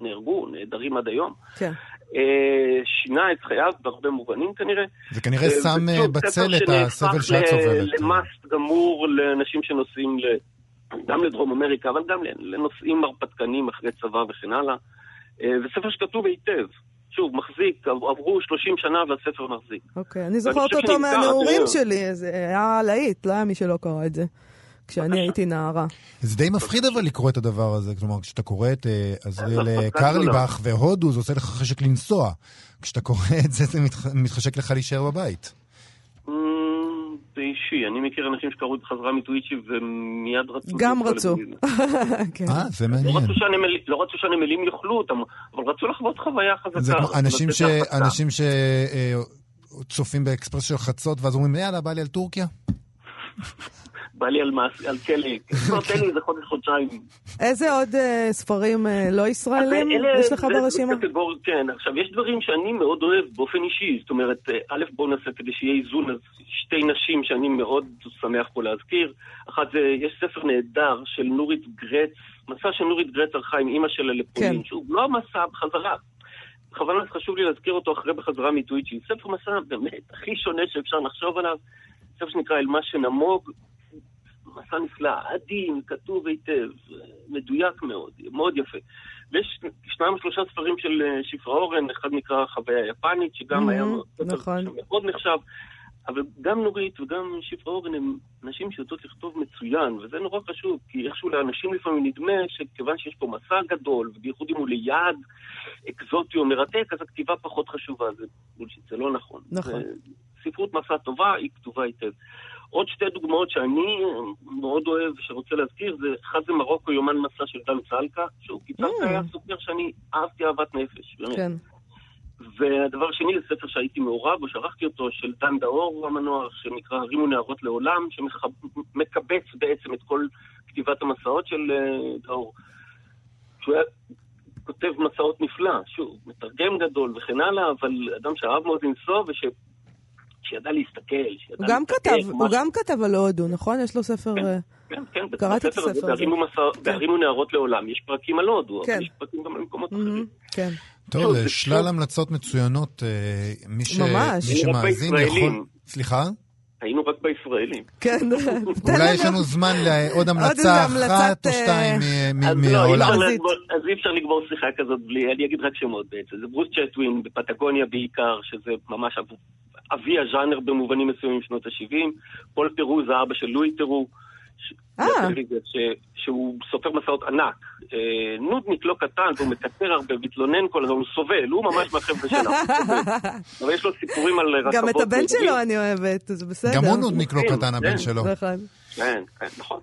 [SPEAKER 3] נהרגו, נעדרים עד היום.
[SPEAKER 1] כן.
[SPEAKER 3] אה, שינה את חייו בהרבה מובנים כנראה.
[SPEAKER 2] זה כנראה
[SPEAKER 3] אה,
[SPEAKER 2] שם אה, בצל את הסבל שאת סובלת.
[SPEAKER 3] למאסט גמור לאנשים שנוסעים ל- גם לדרום אמריקה, אבל גם לנוסעים הרפתקנים אחרי צבא וכן הלאה. אה, וספר שכתוב היטב. שוב, מחזיק, עברו 30 שנה והספר מחזיק.
[SPEAKER 1] אוקיי, אני זוכרת אותו מהנעורים. שלי, זה היה להיט, לא היה מי שלא קרא את זה. כשאני הייתי נערה.
[SPEAKER 2] זה די מפחיד אבל לקרוא את הדבר הזה. כלומר, כשאתה קורא את אה, עזריאל אה,
[SPEAKER 3] הפקה
[SPEAKER 2] קרליבך והודו, זה עושה לך חשק לנסוע. כשאתה קורא את זה, זה מתח- מתחשק לך להישאר בבית.
[SPEAKER 3] זה אישי, אני מכיר אנשים שקראו את חזרה מטוויצ'י ומיד רצו...
[SPEAKER 1] גם רצו. כן.
[SPEAKER 2] אה, זה
[SPEAKER 3] לא
[SPEAKER 2] מעניין.
[SPEAKER 3] לא רצו שהנמלים יאכלו אותם, אבל רצו לחוות חוויה חזקה.
[SPEAKER 2] זה כמו
[SPEAKER 3] רצו
[SPEAKER 2] אנשים שצופים באקספרס של חצות, ואז אומרים, יאללה, בא לי על טורקיה.
[SPEAKER 3] בא לי על מס, על כלא. לא, תן לי איזה חודש, חודשיים.
[SPEAKER 1] איזה עוד אה, ספרים אה, לא ישראלים
[SPEAKER 3] אז אלה-
[SPEAKER 1] יש לך ברשימה?
[SPEAKER 3] קטגור- כן, עכשיו, יש דברים שאני מאוד אוהב באופן אישי. זאת אומרת, אה, א', בואו נעשה כדי שיהיה איזון, אז שתי נשים שאני מאוד שמח פה להזכיר. אחת זה, יש ספר נהדר של נורית גרץ, מסע של נורית גרץ ערכה עם אימא שלה לפולין.
[SPEAKER 1] כן.
[SPEAKER 3] שוב, לא המסע, בחזרה. בכוונה חשוב לי להזכיר אותו אחרי בחזרה מטוויצ'י. ספר מסע באמת הכי שונה שאפשר לחשוב עליו. ספר שנקרא אל מה שנמוג. מסע נפלא, עדין, כתוב היטב, מדויק מאוד, מאוד יפה. ויש שניים או שלושה ספרים של אה, שפרה אורן, אחד נקרא חוויה יפנית, שגם
[SPEAKER 1] Mhm,
[SPEAKER 3] היה
[SPEAKER 1] נכון.
[SPEAKER 3] שמאוד נחשב. אבל גם נורית וגם שפרה אורן הם נשים שיודעות לכתוב מצוין, וזה נורא חשוב, כי איכשהו לאנשים לפעמים נדמה שכיוון שיש פה מסע גדול, ובייחוד אם הוא ליעד אקזוטי או מרתק, אז הכתיבה פחות חשובה. זה זה לא נכון.
[SPEAKER 1] נכון.
[SPEAKER 3] ספרות מסע טובה, היא כתובה היטב. עוד שתי דוגמאות שאני מאוד אוהב ושרוצה להזכיר, זה אחד זה מרוקו יומן מסע של דן צלקה, שהוא צלקה
[SPEAKER 1] Mm.
[SPEAKER 3] היה סופר שאני אהבתי אהבת נפש, באמת.
[SPEAKER 1] כן.
[SPEAKER 3] והדבר השני זה ספר שהייתי מעורב בו, שערכתי אותו, של דן דאור המנוח, שנקרא הרימו נערות לעולם, שמקבץ בעצם את כל כתיבת המסעות של אה, דאור. שהוא היה כותב מסעות נפלא, שוב, מתרגם גדול וכן הלאה, אבל אדם שאהב מאוד לנסוע וש... שידע להסתכל, שידע
[SPEAKER 1] הוא גם
[SPEAKER 3] להסתכל,
[SPEAKER 1] כתב, הוא. גם כתב על הודו, נכון? יש לו ספר...
[SPEAKER 3] כן.
[SPEAKER 1] אה,
[SPEAKER 3] כן, כן,
[SPEAKER 1] קראתי את
[SPEAKER 3] הספר הזה,
[SPEAKER 1] הספר הזה.
[SPEAKER 3] בהרימו מסע- בהרימו נערות לעולם, יש פרקים על הודו,
[SPEAKER 1] כן.
[SPEAKER 3] אבל יש פרקים גם על מקומות אחרים.
[SPEAKER 1] כן.
[SPEAKER 2] טוב, שלל. המלצות מצוינות. אה, מי
[SPEAKER 1] ממש.
[SPEAKER 2] שמאזין. יכול... סליחה?
[SPEAKER 3] היינו רק בישראלים.
[SPEAKER 1] כן. תן
[SPEAKER 2] אולי יש
[SPEAKER 1] לנו-
[SPEAKER 2] זמן לעוד המלצה אחת או
[SPEAKER 1] אה,
[SPEAKER 2] שתיים
[SPEAKER 3] לא,
[SPEAKER 2] מהעולם.
[SPEAKER 3] אז אי אפשר לגמור שיחה כזאת בלי, אני אגיד רק שמות בעצם. זה ברוס צ'טווין בפטגוניה בעיקר, שזה ממש אב- אבי הז'אנר במובנים מסוימים שנות ה-70. פול ת'רו זה אבא של לואי ת'רו. ש-
[SPEAKER 1] אה.
[SPEAKER 3] ש- שהוא סופר מסעות ענק. אה, נודניק לא קטן, והוא מקטר הרבה, מתלונן כל הזמן, הוא סובל, הוא ממש מהחבר'ה שלנו. אבל יש לו סיפורים על רכבות.
[SPEAKER 1] גם את הבן. שלו אני אוהבת, זה בסדר.
[SPEAKER 2] גם הוא נודניק לא קטן, הבן
[SPEAKER 3] כן.
[SPEAKER 2] שלו.
[SPEAKER 3] כן, כן, נכון.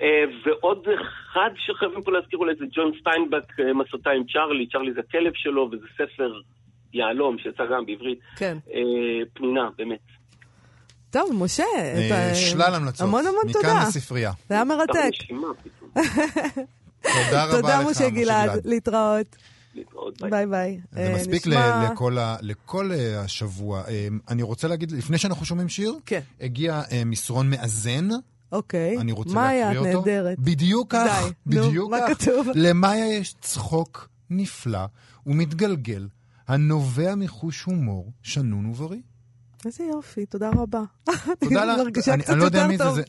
[SPEAKER 3] אה, ועוד אחד שחייבים פה להזכיר אולי זה ג'ון סטיינבק, מסעותיי עם צ'ארלי, צ'ארלי זה הכלב שלו, וזה ספר יהלום שיצא גם בעברית.
[SPEAKER 1] כן.
[SPEAKER 3] אה, פנינה, באמת.
[SPEAKER 1] טוב, משה,
[SPEAKER 2] אה,
[SPEAKER 1] אתה-
[SPEAKER 2] שלל המלצות.
[SPEAKER 1] המון המון
[SPEAKER 2] מכאן
[SPEAKER 1] תודה.
[SPEAKER 2] לספרייה.
[SPEAKER 1] זה היה מרתק.
[SPEAKER 2] תודה רבה לך,
[SPEAKER 1] תודה, משה גלעד. להתראות.
[SPEAKER 3] ביי.
[SPEAKER 1] ביי.
[SPEAKER 2] זה
[SPEAKER 1] אה,
[SPEAKER 2] מספיק
[SPEAKER 1] נשמע-
[SPEAKER 2] לכל ה- לכל אה, השבוע. אני רוצה להגיד, לפני שאנחנו שומעים שיר,
[SPEAKER 1] כן.
[SPEAKER 2] הגיע מסרון מאזן,
[SPEAKER 1] אוקיי.
[SPEAKER 2] אני רוצה
[SPEAKER 1] מאיה,
[SPEAKER 2] להקריא אותו.
[SPEAKER 1] נהדרת.
[SPEAKER 2] בדיוק כך,
[SPEAKER 1] די, נו,
[SPEAKER 2] בדיוק
[SPEAKER 1] מה
[SPEAKER 2] כך.
[SPEAKER 1] כתוב?
[SPEAKER 2] למאיה יש צחוק נפלא ומתגלגל, הנובע מחוש הומור שנון ובריא.
[SPEAKER 1] איזה יופי, תודה רבה.
[SPEAKER 2] תודה
[SPEAKER 1] אני
[SPEAKER 2] לך.
[SPEAKER 1] מרגישה
[SPEAKER 2] אני-
[SPEAKER 1] קצת
[SPEAKER 2] אני לא יודע
[SPEAKER 1] יותר
[SPEAKER 2] מי זה,
[SPEAKER 1] טוב.
[SPEAKER 2] זה...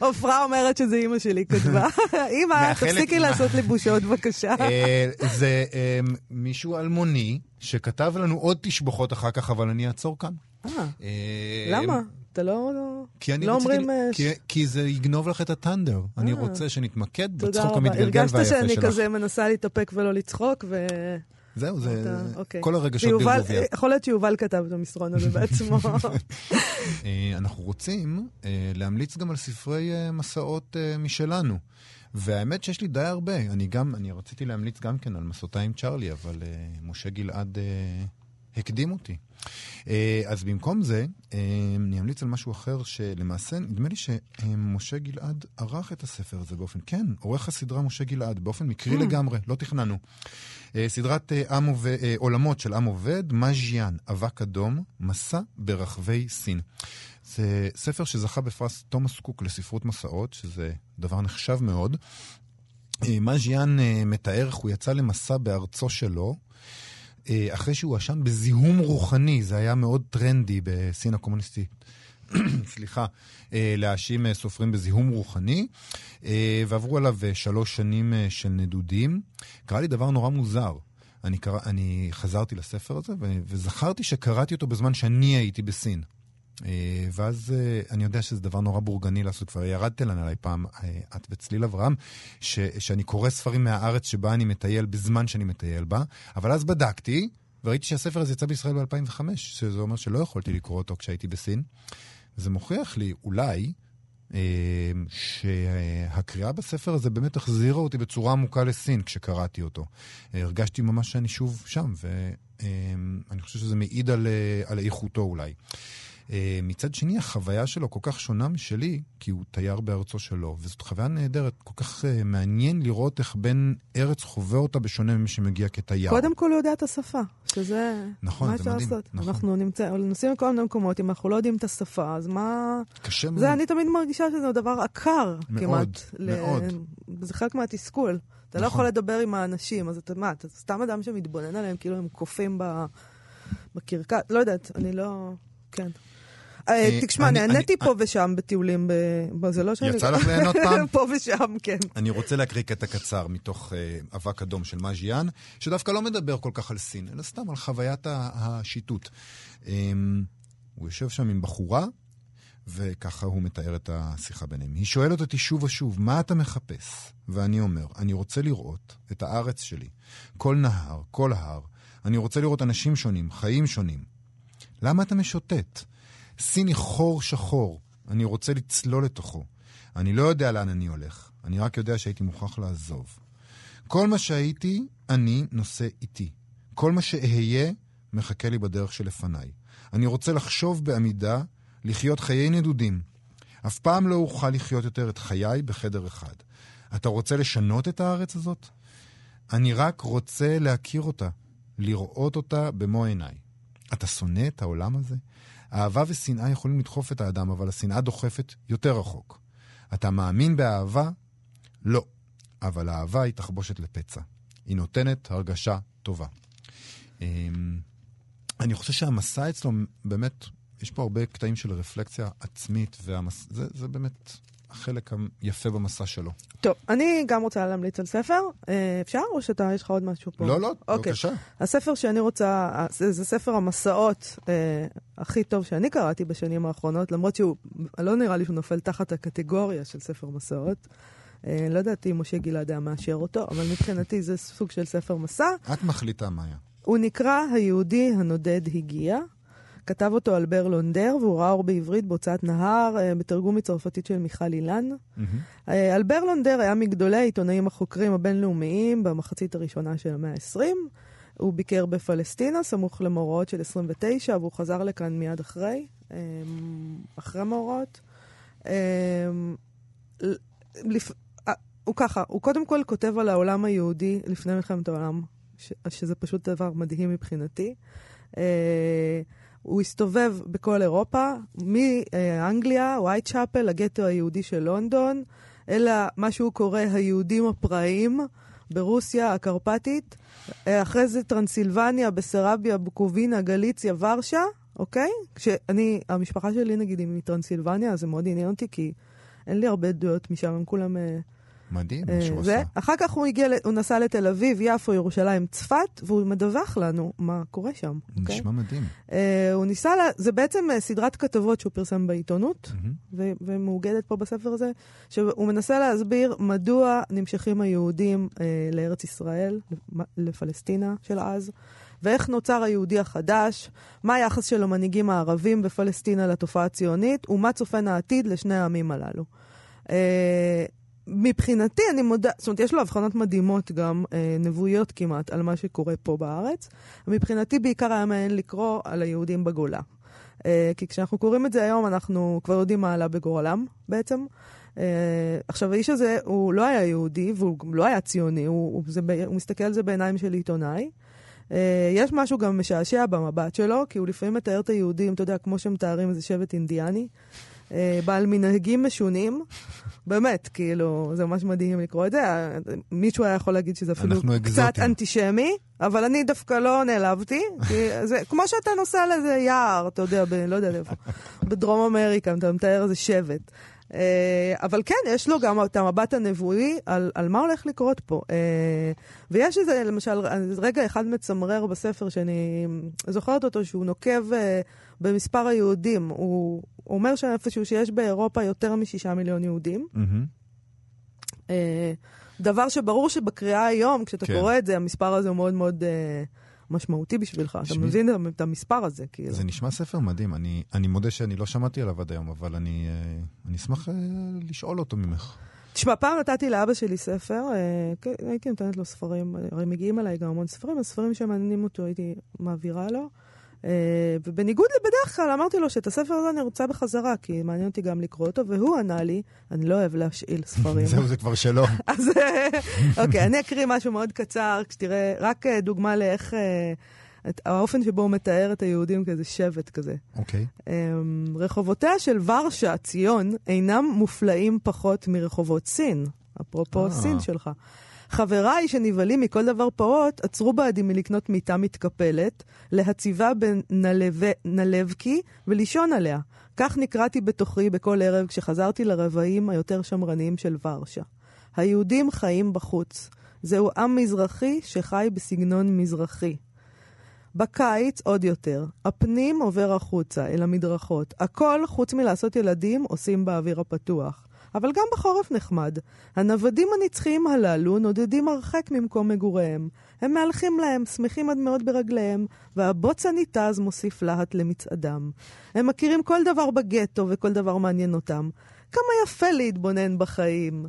[SPEAKER 1] עפרה אומרת שזה אימא שלי כתבה. אימא, תפסיקי. לעשות לי בושות בבקשה.
[SPEAKER 2] אה, זה אה, מישהו אלמוני שכתב לנו עוד תשבחות אחר כך, אבל אני אעצור כאן.
[SPEAKER 1] אה, למה? אתה לא... לא-
[SPEAKER 2] כי אני
[SPEAKER 1] לא אומרים...
[SPEAKER 2] כי, זה יגנוב לך את הטנדר. אני. רוצה שנתמקד בצחוק. המתגלגל
[SPEAKER 1] הרגשת
[SPEAKER 2] והיפה
[SPEAKER 1] שאני
[SPEAKER 2] שלך.
[SPEAKER 1] כזה מנסה להתאפק ולא לצחוק, ו...
[SPEAKER 2] זהו, זה
[SPEAKER 1] אוקיי.
[SPEAKER 2] כל הרגשות בערבוביה.
[SPEAKER 1] יכול להיות שיובל כתב את המסרון הזה בעצמו.
[SPEAKER 2] אה, אנחנו רוצים אה, להמליץ גם על ספרי אה, מסעות משלנו. והאמת שיש לי די הרבה. אני גם, אני רציתי להמליץ גם כן על מסעותיי עם צ'רלי, אבל משה גלעד הקדים אותי. אה, אז במקום זה, אה, אני אמליץ על משהו אחר, שלמעשה, נדמה לי שמשה גלעד ערך את הספר הזה באופן, כן, עורך הסדרה משה גלעד, באופן מקרי לגמרי, לא תכננו. אה, סדרת עם עובד, עולמות של עם עובד, מז'יאן, אבק אדום, מסע ברחבי סין. זה ספר שזכה בפרס תומאס קוק לספרות מסעות, שזה דבר נחשב מאוד. מז'יאן מתאר איך הוא יצא למסע בארצו שלו, אחרי שהוא הואשם בזיהום רוחני, זה היה מאוד טרנדי בסין הקומוניסטית. סליחה, אה, להאשים אה, סופרים בזיהום רוחני, אה, ועברו עליו אה, שלוש שנים אה, של נדודים. קרה לי דבר נורא מוזר. אני, קרא, אני חזרתי לספר הזה, וזכרתי שקראתי אותו בזמן שאני הייתי בסין. אה, ואז אה, אני יודע שזה דבר נורא בורגני לעשות, כבר ירדתם עליי פעם, אה, את וצליל אברהם, ש- שאני קורא ספרים מהארץ שבה אני מטייל בזמן שאני מטייל בה, אבל אז בדקתי, וראיתי שהספר הזה יצא בישראל ב-2005, שזה אומר שלא יכולתי לקרוא אותו כשהייתי בסין. זה מוכיח לי, אולי, אה, שהקריאה בספר הזה באמת החזירה אותי בצורה עמוקה לסין כשקראתי אותו. הרגשתי ממש שאני שוב שם, ואני חושב שזה מעיד על, על איכותו אולי. אה, מצד שני, החוויה שלו כל כך שונה משלי, כי הוא תייר בארצו שלו, וזאת חוויה נהדרת, כל כך uh, מעניין לראות איך בן ארץ חווה אותה בשונה ממי שמגיע כתייר.
[SPEAKER 1] קודם כל הוא יודע את השפה, שזה...
[SPEAKER 2] נכון,
[SPEAKER 1] מה
[SPEAKER 2] זה מדהים,
[SPEAKER 1] לעשות?
[SPEAKER 2] נכון.
[SPEAKER 1] אנחנו נמצא, נוסעים לכל מיני מקומות, אם אנחנו לא יודעים את השפה, אז מה...
[SPEAKER 2] קשה מאוד.
[SPEAKER 1] זה, אני תמיד מרגישה שזה דבר עקר,
[SPEAKER 2] מאוד,
[SPEAKER 1] כמעט.
[SPEAKER 2] מאוד.
[SPEAKER 1] זה חלק מהתסכול. אתה לא
[SPEAKER 2] נכון.
[SPEAKER 1] יכול לדבר עם האנשים, אז אתה מה, אתה סתם אדם שמתבונן עליהם, כאילו הם קופים ב- בקרקס, לא יודעת, אני לא... כן. אה,
[SPEAKER 2] אה,
[SPEAKER 1] תשמע, נהניתי פה ושם בטיולים, זה לא שאני...
[SPEAKER 2] יצא לך ליהנות פעם?
[SPEAKER 1] פה ושם, כן.
[SPEAKER 2] אני רוצה להקריא קטע קצר מתוך uh, אבק אדום של מאז'יאן, שדווקא לא מדבר כל כך על סין, אלא סתם על חוויית השיטוט. Um, הוא יושב שם עם בחורה, וככה הוא מתאר את השיחה ביניהם. היא שואלת אותי שוב ושוב, מה אתה מחפש? ואני אומר, אני רוצה לראות את הארץ שלי. כל נהר, כל הר. אני רוצה לראות אנשים שונים, חיים שונים. למה אתה משוטט? סין היא חור שחור, אני רוצה לצלול לתוכו. אני לא יודע לאן אני הולך, אני רק יודע שהייתי מוכרח לעזוב. כל מה שהייתי, אני נושא איתי. כל מה שאהיה, מחכה לי בדרך שלפניי. אני רוצה לחשוב בעמידה, לחיות חיי נדודים. אף פעם לא אוכל לחיות יותר את חיי בחדר אחד. אתה רוצה לשנות את הארץ הזאת? אני רק רוצה להכיר אותה, לראות אותה במו עיניי. אתה שונא את העולם הזה? אהבה ושנאה יכולים לדחוף את האדם, אבל השנאה דוחפת יותר רחוק. אתה מאמין באהבה? לא. אבל האהבה היא תחבושת לפצע. היא נותנת הרגשה טובה. אמ, אני חושב שהמסע אצלו, באמת, יש פה הרבה קטעים של רפלקציה עצמית, והמס... זה, זה באמת החלק היפה במסע שלו.
[SPEAKER 1] טוב, אני גם רוצה להמליץ על ספר. אה, אפשר? או שאתה, יש לך עוד משהו פה?
[SPEAKER 2] לא, לא,
[SPEAKER 1] אוקיי.
[SPEAKER 2] בבקשה.
[SPEAKER 1] הספר שאני רוצה, אה, זה, זה ספר המסעות אה, הכי טוב שאני קראתי בשנים האחרונות, למרות שהוא, לא נראה לי שהוא נופל תחת הקטגוריה של ספר מסעות. אה, לא יודעת אם משה גלעד היה מאשר אותו, אבל מבחינתי זה סוג של ספר מסע.
[SPEAKER 2] את מחליטה, מאיה.
[SPEAKER 1] הוא נקרא היהודי הנודד הגיע. כתב אותו אלבר לונדר, והוא ראה אור בעברית בהוצאת נהר, אה, בתרגום מצרפתית של מיכל אילן. אה, אלבר לונדר היה מגדולי העיתונאים החוקרים הבינלאומיים במחצית הראשונה של המאה ה-20. הוא ביקר בפלסטינה, סמוך למאורעות של 29, והוא חזר לכאן מיד אחרי, אה, אחרי מאורעות. הוא ככה, הוא קודם כל כותב על העולם היהודי לפני מלחמת העולם, ש- שזה פשוט דבר מדהים מבחינתי. אה, הוא הסתובב בכל אירופה, מאנגליה, וייטשאפל, הגטו היהודי של לונדון, אלא מה שהוא קורא היהודים הפראיים ברוסיה הקרפטית. אה, אחרי זה טרנסילבניה, בסרביה, בוקובינה, גליציה, ורשה, אוקיי? כשאני, המשפחה שלי נגיד היא מטרנסילבניה, אז זה מאוד עניין אותי, כי אין לי הרבה עדויות משם, הם כולם...
[SPEAKER 2] מדהים
[SPEAKER 1] אה,
[SPEAKER 2] מה שהוא. עשה.
[SPEAKER 1] אחר כך הוא הגיע, הוא נסע לתל אביב, יפו, ירושלים, צפת, והוא מדווח לנו מה קורה שם, אוקיי?
[SPEAKER 2] נשמע מדהים.
[SPEAKER 1] אה, הוא ניסה, לה, זה בעצם אה, סדרת כתבות שהוא פרסם בעיתונות,
[SPEAKER 2] מהמם.
[SPEAKER 1] ו- ומאוגדת פה בספר הזה, שהוא מנסה להסביר מדוע נמשכים היהודים אה, לארץ ישראל, לפ- לפלסטינה של אז, ואיך נוצר היהודי החדש, מה היחס של המנהיגים הערבים בפלסטינה לתופעה הציונית, ומה צופן העתיד לשני העמים הללו. מבחינתי, אני מודה, זאת אומרת, יש לו הבחנות מדהימות גם, אה, נבואיות כמעט, על מה שקורה פה בארץ. מבחינתי בעיקר היה מעניין לקרוא על היהודים בגולה. אה, כי כשאנחנו קוראים את זה היום, אנחנו כבר יודעים מה עלה בגורלם בעצם. אה, עכשיו, האיש הזה, הוא לא היה יהודי, והוא גם לא היה ציוני, הוא, הוא, זה, הוא מסתכל על זה בעיניים של עיתונאי. אה, יש משהו גם משעשע במבט שלו, כי הוא לפעמים מתאר את היהודים, אתה יודע, כמו שמתארים איזה שבט אינדיאני. אה, בעל מנהגים משונים. באמת, כאילו, זה ממש מדהים לקרוא את זה. מישהו היה יכול להגיד שזה אפילו קצת
[SPEAKER 2] אקזוטים.
[SPEAKER 1] אנטישמי, אבל אני דווקא לא נעלבתי. כי זה כמו שאתה נוסע לאיזה יער, אתה יודע, ב, לא יודע איפה, בדרום אמריקה, אתה מתאר איזה שבט. אה, אבל כן, יש לו גם את המבט הנבואי על, על מה הולך לקרות פה. אה, ויש איזה, למשל, רגע אחד מצמרר בספר שאני זוכרת אותו, שהוא נוקב במספר היהודים. הוא אומר שאיפשהו שיש באירופה יותר משישה מיליון יהודים. אה, דבר שברור שבקריאה היום, כשאתה
[SPEAKER 2] כן.
[SPEAKER 1] קורא את זה, המספר הזה הוא מאוד מאוד אה, משמעותי בשבילך. אתה מבין את המספר הזה, כאילו.
[SPEAKER 2] זה נשמע ספר מדהים. אני, אני מודה שאני לא שמעתי עליו עד היום, אבל אני, אה, אני אשמח אה, לשאול אותו ממך.
[SPEAKER 1] תשמע, פעם נתתי לאבא שלי ספר, אה, כן, הייתי נותנת לו ספרים, הרי מגיעים אליי גם המון ספרים, אז ספרים שמעניינים אותו הייתי מעבירה לו. אה, ובניגוד לבדרך כלל, אמרתי לו שאת הספר הזה אני רוצה בחזרה, כי מעניין אותי גם לקרוא אותו, והוא ענה לי, אני לא אוהב להשאיל ספרים.
[SPEAKER 2] זהו, זה כבר שלו.
[SPEAKER 1] אז אה, אוקיי, אני אקריא משהו מאוד קצר, כשתראה, רק אה, דוגמה לאיך, את האופן שבו הוא מתאר את היהודים כאיזה שבט כזה.
[SPEAKER 2] אוקיי.
[SPEAKER 1] אמ, רחובותיה של ורשה, ציון, אינם מופלאים פחות מרחובות סין. אפרופו
[SPEAKER 2] אה.
[SPEAKER 1] סין שלך. חבריי שנבהלים מכל דבר פעוט, עצרו בעדי מלקנות מיטה מתקפלת, להציבה בנלבקי ולישון עליה. כך נקראתי בתוכי בכל ערב כשחזרתי לרבעים היותר שמרניים של ורשה. היהודים חיים בחוץ. זהו עם מזרחי שחי בסגנון מזרחי. בקיץ עוד יותר. הפנים עובר החוצה, אל המדרכות. הכל, חוץ מלעשות ילדים, עושים באוויר הפתוח. אבל גם בחורף נחמד. הנוודים הנצחיים הללו נודדים הרחק ממקום מגוריהם. הם מהלכים להם, שמחים עד מאוד ברגליהם, והבוץ הניתז מוסיף להט למצעדם. הם מכירים כל דבר בגטו וכל דבר מעניין אותם. כמה יפה להתבונן בחיים.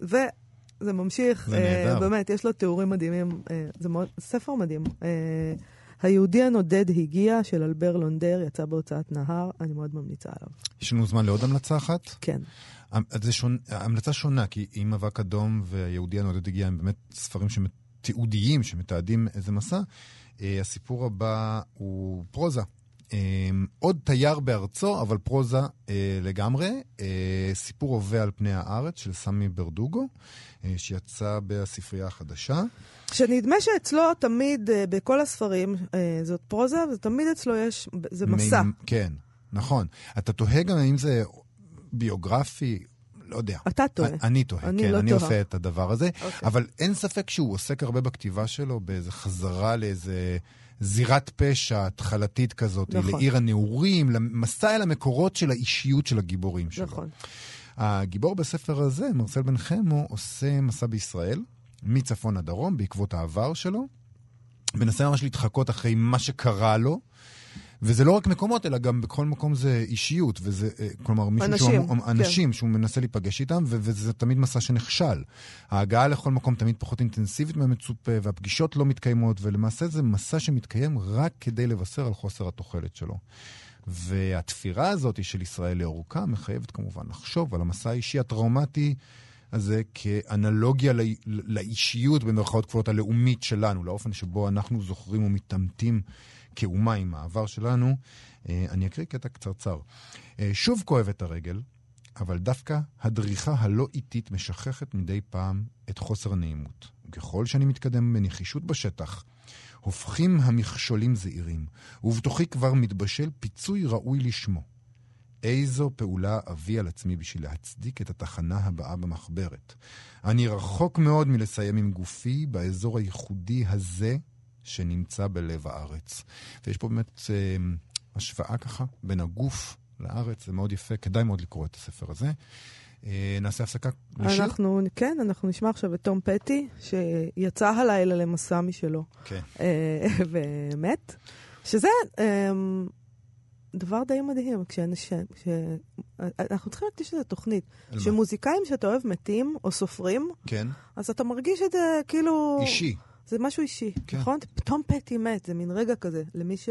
[SPEAKER 1] וזה ממשיך,
[SPEAKER 2] זה נהדר.
[SPEAKER 1] באמת, יש לו תיאורים מדהימים. אה, זה מאוד, ספר מדהים. אה, היהודי הנודד הגיע, של אלבר לונדר, יצא בהוצאת נהר, אני מאוד ממליצה עליו.
[SPEAKER 2] יש לנו זמן לעוד המלצה אחת?
[SPEAKER 1] כן.
[SPEAKER 2] זה. המלצה שונה, כי אם אבק אדום והיהודי הנודד הגיע הם באמת ספרים. תיעודיים שמתעדים איזה מסע. אה, הסיפור הבא הוא פרוזה. אה, עוד תייר בארצו, אבל פרוזה אה, לגמרי. אה, סיפור הווה על פני הארץ של סמי ברדוגו, אה, שיצא בספרייה החדשה.
[SPEAKER 1] שנדמה שאצלו תמיד, בכל הספרים, זאת פרוזה, ותמיד אצלו יש, זה מסע.
[SPEAKER 2] מ- כן, נכון. אתה תוהה גם האם זה ביוגרפי, לא יודע.
[SPEAKER 1] אתה טועה.
[SPEAKER 2] אני טועה, כן,
[SPEAKER 1] לא
[SPEAKER 2] אני
[SPEAKER 1] טועה.
[SPEAKER 2] עושה את הדבר הזה.
[SPEAKER 1] אוקיי.
[SPEAKER 2] אבל אין ספק שהוא עוסק הרבה בכתיבה שלו באיזה חזרה לאיזה זירת פשע התחלתית כזאת,
[SPEAKER 1] נכון.
[SPEAKER 2] לעיר הנעורים, למסע אל המקורות של האישיות של הגיבורים שלו.
[SPEAKER 1] נכון.
[SPEAKER 2] הגיבור בספר הזה, מרסל בן חמו, עושה מסע בישראל, מצפון עד דרום, בעקבות העבר שלו, מנסה ממש להתחקות אחרי מה שקרה לו. וזה לא רק מקומות, אלא גם בכל מקום זה אישיות, וזה, אה, כלומר, מישהו
[SPEAKER 1] אנשים,
[SPEAKER 2] שהוא,
[SPEAKER 1] כן.
[SPEAKER 2] אנשים שהוא מנסה להיפגש איתם, ו- וזה תמיד מסע שנכשל. ההגעה לכל מקום תמיד פחות אינטנסיבית מהמצופה, והפגישות לא מתקיימות, ולמעשה זה מסע שמתקיים רק כדי לבשר על חוסר התוחלת שלו. והתפירה הזאת של ישראל לאורכה מחייבת כמובן לחשוב על המסע האישי הטראומטי הזה כאנלוגיה לא, לאישיות, במרכאות כפולות, הלאומית שלנו, לאופן שבו אנחנו זוכרים ומתעמתים כאומה עם העבר שלנו. אה, אני אקריא קטע קצרצר. אה, שוב כואבת הרגל, אבל דווקא הדריכה הלא איטית משככת מדי פעם את חוסר הנעימות. וככל שאני מתקדם בנחישות בשטח, הופכים המכשולים זעירים, ובתוכי כבר מתבשל פיצוי ראוי לשמו. איזו פעולה אביא על עצמי בשביל להצדיק את התחנה הבאה במחברת. אני רחוק מאוד מלסיים עם גופי באזור הייחודי הזה שנמצא בלב הארץ. ויש פה באמת אה, השוואה ככה בין הגוף לארץ, זה מאוד יפה, כדאי מאוד לקרוא את הספר הזה. אה, נעשה הפסקה לשיר?
[SPEAKER 1] אנחנו, כן, אנחנו נשמע עכשיו את תום פטי, שיצא הלילה למסע משלו,
[SPEAKER 2] כן.
[SPEAKER 1] אה, ומת, שזה אה, דבר די מדהים, כשאנשים, כש... אנחנו צריכים להקדיש לזה תוכנית? שמוזיקאים שאתה אוהב מתים, או סופרים,
[SPEAKER 2] כן,
[SPEAKER 1] אז אתה מרגיש את זה כאילו...
[SPEAKER 2] אישי.
[SPEAKER 1] זה משהו אישי,
[SPEAKER 2] כן.
[SPEAKER 1] נכון? פתאום פטי מת, זה מין רגע כזה, למי ש...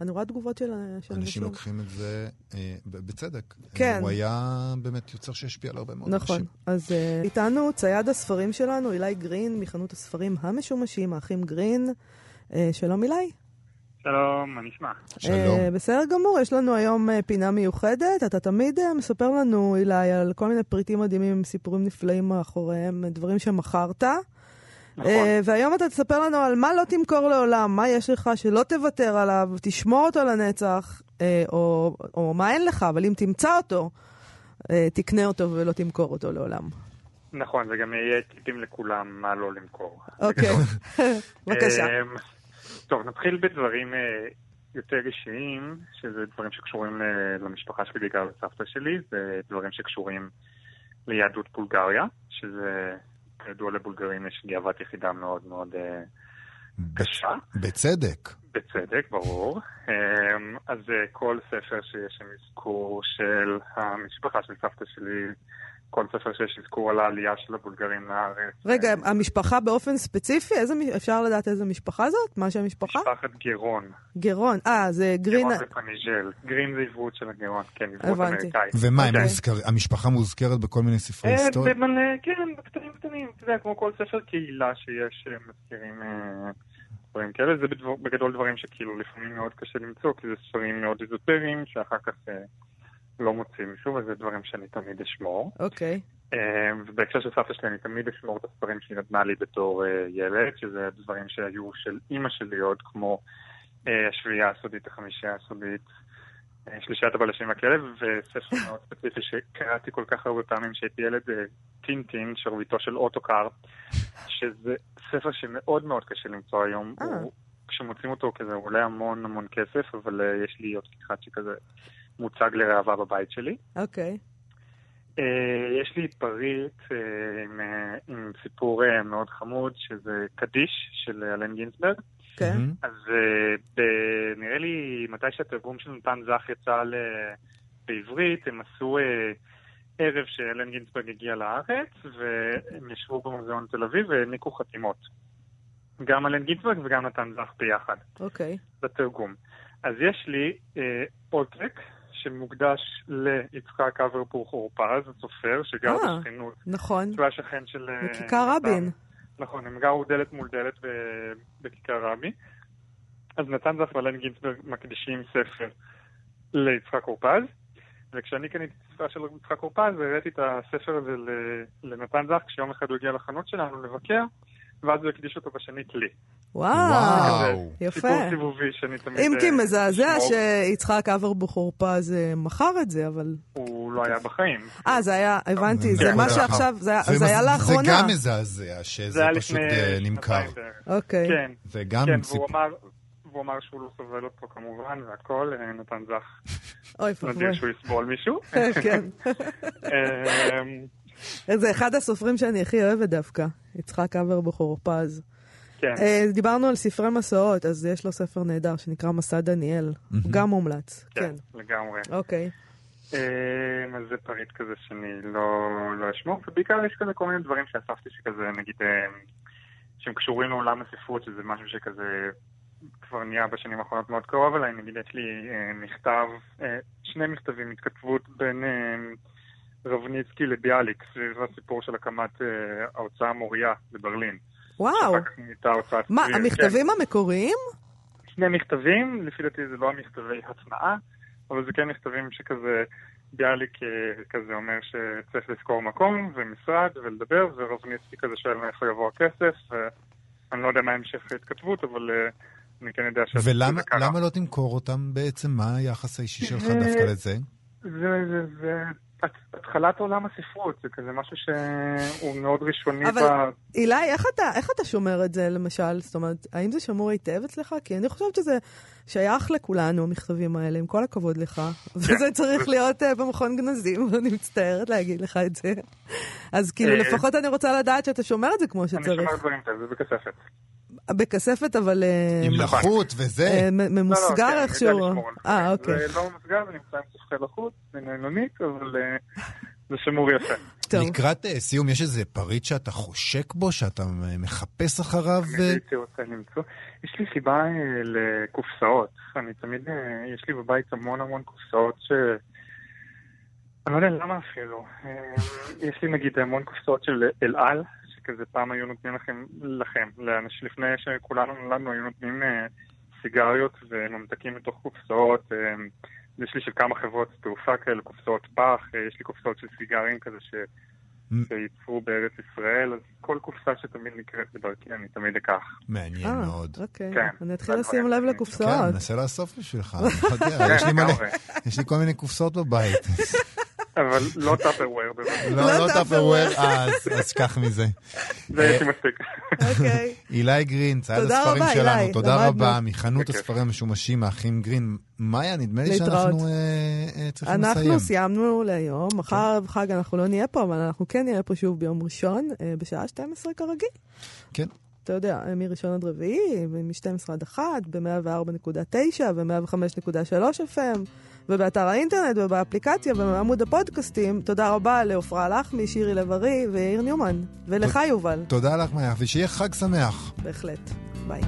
[SPEAKER 1] אני רואה תגובות של,
[SPEAKER 2] אנשים
[SPEAKER 1] אנשים.
[SPEAKER 2] לוקחים את זה אה, בצדק.
[SPEAKER 1] כן.
[SPEAKER 2] הוא היה באמת יוצר שהשפיע על הרבה מאוד
[SPEAKER 1] נכון.
[SPEAKER 2] אנשים.
[SPEAKER 1] אז uh, איתנו צייד הספרים שלנו, אילי גרין, מחנות הספרים המשומשים, האחים גרין. Uh, שלום אילי.
[SPEAKER 4] שלום, מה נשמע?
[SPEAKER 2] שלום.
[SPEAKER 1] אה, בסדר גמור, יש לנו היום אה, פינה מיוחדת. אתה תמיד אה, מספר לנו, אילי, על כל מיני פריטים מדהימים, סיפורים נפלאים מאחוריהם, דברים שמכרת.
[SPEAKER 4] נכון.
[SPEAKER 1] אה, והיום אתה תספר לנו על מה לא תמכור לעולם, מה יש לך שלא תוותר עליו, תשמור אותו לנצח, אה, או, או מה אין לך, אבל אם תמצא אותו, אה, תקנה אותו ולא תמכור אותו לעולם.
[SPEAKER 4] נכון, זה גם יהיה טיפים לכולם מה לא למכור.
[SPEAKER 1] אוקיי, בבקשה.
[SPEAKER 4] אמ, טוב, נתחיל בדברים יותר אישיים, שזה דברים שקשורים למשפחה שלי, בעיקר לסבתא שלי, זה דברים שקשורים ליהדות בולגריה, שזה, כידוע לבולגרים יש גאוות יחידה מאוד מאוד אה, קשה.
[SPEAKER 2] בצדק.
[SPEAKER 4] בצדק, ברור. אמ, אז אה, כל ספר שיש שם אזכור של המשפחה של סבתא שלי, כל ספר שיש אזכור על העלייה של הבולגרים לארץ.
[SPEAKER 1] רגע, המשפחה באופן ספציפי, איזה, אפשר לדעת איזה משפחה זאת? מה שם המשפחה?
[SPEAKER 4] משפחת גרון.
[SPEAKER 1] גרון. אה, זה גרין...
[SPEAKER 4] גרון ופניג'ל. גרין זה עברות של הגרון, כן, עברות
[SPEAKER 1] הבנתי.
[SPEAKER 4] אמריקאית.
[SPEAKER 2] ומה, הם
[SPEAKER 4] כן.
[SPEAKER 2] מוזכר, המשפחה מוזכרת בכל מיני ספרי
[SPEAKER 4] אה,
[SPEAKER 2] היסטוריה?
[SPEAKER 4] במלא, כן, בקטנים קטנים, אתה יודע, כמו כל ספר קהילה שיש, אה, מזכירים אה, דברים כאלה, זה בגדול דברים שכאילו לפעמים מאוד קשה למצוא, כי זה ספרים מאוד איזוטריים, שאחר כך לא מוצאים שוב, אז זה דברים שאני תמיד אשמור.
[SPEAKER 1] אוקיי.
[SPEAKER 4] אה, ובהקשר של סבתא שלי, אני תמיד אשמור את הספרים שהיא נתנה לי בתור אה, ילד, שזה דברים שהיו של אימא שלי עוד, כמו אה, השביעייה הסודית, החמישייה הסודית, שלישיית הבלשים והכלב, וספר מאוד ספציפי שקראתי כל כך הרבה פעמים כשהייתי ילד, טינטין, שרביטו של אוטוקר, שזה ספר שמאוד מאוד קשה למצוא היום. הוא- כשמוצאים אותו כזה, הוא עולה המון המון כסף, אבל יש לי עוד אחד שכזה מוצג לראווה בבית שלי.
[SPEAKER 1] אוקיי.
[SPEAKER 4] אה, יש לי פריט אה, עם, אה, עם סיפור מאוד חמוד, שזה קדיש של אלן גינזברג.
[SPEAKER 1] כן.
[SPEAKER 2] מהמם.
[SPEAKER 4] אז אה, ב- נראה לי מתי שהתרגום של נתן זך יצא ל- בעברית, הם עשו ערב שאלן גינזברג הגיע לארץ, והם ישבו במוזיאון תל אביב והעניקו חתימות. גם אלן גינזברג וגם נתן זך ביחד.
[SPEAKER 1] אוקיי.
[SPEAKER 4] בתרגום. אז יש לי אה, עותק שמוקדש ליצחק אברבוך אורפז, הסופר, שגר
[SPEAKER 1] אה.
[SPEAKER 4] בשכנות.
[SPEAKER 1] נכון.
[SPEAKER 4] שהוא היה שכן של... אה,
[SPEAKER 1] בכיכר רבין.
[SPEAKER 4] נתן. נכון, הם גרו דלת מול דלת בכיכר רבין. אז נתן זף ואלן גינצברג מקדישים ספר ליצחק אורפז, וכשאני קניתי את הספר של יצחק אורפז, הראיתי את הספר הזה לנתן זך, כשיום אחד הוא הגיע לחנות שלנו לבקר, ואז הוא הקדיש אותו בשנית לי.
[SPEAKER 1] וואו. יפה.
[SPEAKER 4] סיפור סיבובי שאני תמיד...
[SPEAKER 1] אם כי
[SPEAKER 4] אה,
[SPEAKER 1] מזעזע. שיצחק אברבוך אורפז אה, מכר את זה, אבל...
[SPEAKER 4] הוא לא היה בחיים.
[SPEAKER 1] אה, זה היה, הבנתי, זה
[SPEAKER 2] כן,
[SPEAKER 1] מה
[SPEAKER 2] זה
[SPEAKER 1] שעכשיו, זה היה- היה
[SPEAKER 2] זה
[SPEAKER 1] לאחרונה.
[SPEAKER 2] גם מזעזע,
[SPEAKER 4] זה
[SPEAKER 2] שזה פשוט אה, נמכר.
[SPEAKER 1] אוקיי.
[SPEAKER 4] כן,
[SPEAKER 2] זה גם
[SPEAKER 4] כן,
[SPEAKER 2] סיפור.
[SPEAKER 4] והוא אמר... שהוא לא סובל אותו כמובן, והכל, אה, נתן זך
[SPEAKER 1] אוי
[SPEAKER 4] נדיר
[SPEAKER 1] ואבוי.
[SPEAKER 4] שהוא יסבול מישהו.
[SPEAKER 1] כן. זה אחד הסופרים שאני הכי אוהבת דווקא, יצחק אברבוך אורפז.
[SPEAKER 4] כן,
[SPEAKER 1] אה, דיברנו על ספרי מסעות, אז יש לו ספר נהדר שנקרא מסע דניאל.
[SPEAKER 2] מהמם.
[SPEAKER 1] גם מומלץ.
[SPEAKER 4] כן,
[SPEAKER 1] כן.
[SPEAKER 4] לגמרי.
[SPEAKER 1] אוקיי.
[SPEAKER 4] אמ, אז זה פריט כזה שאני לא לא אשמור, ובעיקר יש כזה כל מיני דברים שאספתי שכזה, נגיד, אמ, שהם קשורים לעולם הספרות, שזה משהו שכזה כבר נהיה בשנים האחרונות מאוד קרוב אליי. נגיד, יש לי אה, מכתב, אה, שני מכתבים, התכתבות בין רבניצקי לביאליק, סביב הסיפור של הקמת אה, ההוצאה מוריה בברלין.
[SPEAKER 1] וואו. מה,
[SPEAKER 4] צבי, כן.
[SPEAKER 1] המכתבים המקוריים?
[SPEAKER 4] שני מכתבים, לפי דעתי זה לא המכתבי התנאה, אבל זה כן מכתבים שכזה ביאליק אה, כזה אומר שצריך לזכור מקום ומשרד ולדבר, ורובניצקי כזה שואל מאיפה יבוא הכסף, ואני לא יודע מה המשך ההתכתבות, אבל אה, אני כן יודע שזה
[SPEAKER 2] ולמה. למה לא תמכור אותם בעצם? מה היחס האישי שלך דווקא לזה?
[SPEAKER 4] זה, זה, זה התחלת עולם הספרות, זה כזה משהו שהוא מאוד ראשוני
[SPEAKER 1] אבל-
[SPEAKER 4] ב...
[SPEAKER 1] אילי, איך אתה, איך אתה שומר את זה, למשל? זאת אומרת, האם זה שמור היטב אצלך? כי אני חושבת שזה שייך לכולנו, המכתבים האלה, עם כל הכבוד לך. וזה צריך להיות uh, במכון גנזים, ואני מצטערת להגיד לך את זה. אז כאילו,
[SPEAKER 4] אה,
[SPEAKER 1] לפחות אני רוצה לדעת שאתה שומר את זה כמו
[SPEAKER 4] אני
[SPEAKER 1] שצריך.
[SPEAKER 4] שומר דברים כאלה, זה בכספת.
[SPEAKER 1] בכספת, אבל אה,
[SPEAKER 2] עם. לחות וזה?
[SPEAKER 1] אה,
[SPEAKER 4] לא, לא,
[SPEAKER 1] ממוסגר
[SPEAKER 4] כן, אני
[SPEAKER 1] איכשהו. אה. אוקיי.
[SPEAKER 4] זה לא ממוסגר, זה נמצא עם ספחי לחוץ, זה נעלונית, אבל אה, זה שמור יפה.
[SPEAKER 1] טוב.
[SPEAKER 2] לקראת סיום, יש איזה פריט שאתה חושק בו, שאתה מחפש אחריו? אה?
[SPEAKER 4] הייתי רוצה למצוא. יש לי סיבה לקופסאות. אני תמיד, יש לי בבית המון המון קופסאות ש... אני לא יודע למה אפילו. יש לי נגיד המון קופסאות של אל על, שכזה פעם היו נותנים לכם, לכם, לאנשים, לפני שכולנו נולדנו, היו נותנים אה, סיגריות וממתקים מתוך קופסאות. אה, יש לי של כמה חברות תעופה כאלה, קופסאות פח, אה, יש לי קופסאות של סיגרים כזה ש... שייצרו בארץ ישראל, אז כל קופסה שתמיד נקראת בדרכי, אני תמיד אקח.
[SPEAKER 2] מעניין
[SPEAKER 1] אה,
[SPEAKER 2] מאוד.
[SPEAKER 1] אוקיי.
[SPEAKER 4] כן.
[SPEAKER 1] אני אתחיל לשים לב
[SPEAKER 4] שאני-
[SPEAKER 1] לקופסאות.
[SPEAKER 2] כן, מנסה לאסוף בשבילך, אני לא יודע,
[SPEAKER 4] לגמרי.
[SPEAKER 2] יש לי כל מיני קופסאות בבית.
[SPEAKER 4] אבל לא Tupperware, בבקשה.
[SPEAKER 2] לא,
[SPEAKER 1] לא
[SPEAKER 2] לא. Tupperware, אה, אז שכח מזה.
[SPEAKER 4] זה יש לי מספיק.
[SPEAKER 1] אוקיי.
[SPEAKER 2] אילי גרין, צייד הספרים שלנו, תודה. רבה, מחנות. הספרים המשומשים, האחים גרין. מאיה, נדמה לי. שאנחנו אה, אה, צריכים לסיים.
[SPEAKER 1] אנחנו סיימנו להיום, מחר בחג אנחנו לא נהיה פה, אבל אנחנו כן נהיה פה שוב ביום ראשון, אה, בשעה 12 כרגיל.
[SPEAKER 2] כן.
[SPEAKER 1] אתה יודע, אה, מראשון עד רביעי, מ-12 עד 1, ב-104.9 ו-105.3 FM, ובאתר האינטרנט ובאפליקציה ובעמוד הפודקאסטים. תודה רבה לעפרה לחמי, שירי לב-ארי ויאיר ניומן. ולך, יובל.
[SPEAKER 2] תודה לך, מאיה, ושיהיה חג שמח.
[SPEAKER 1] בהחלט. ביי.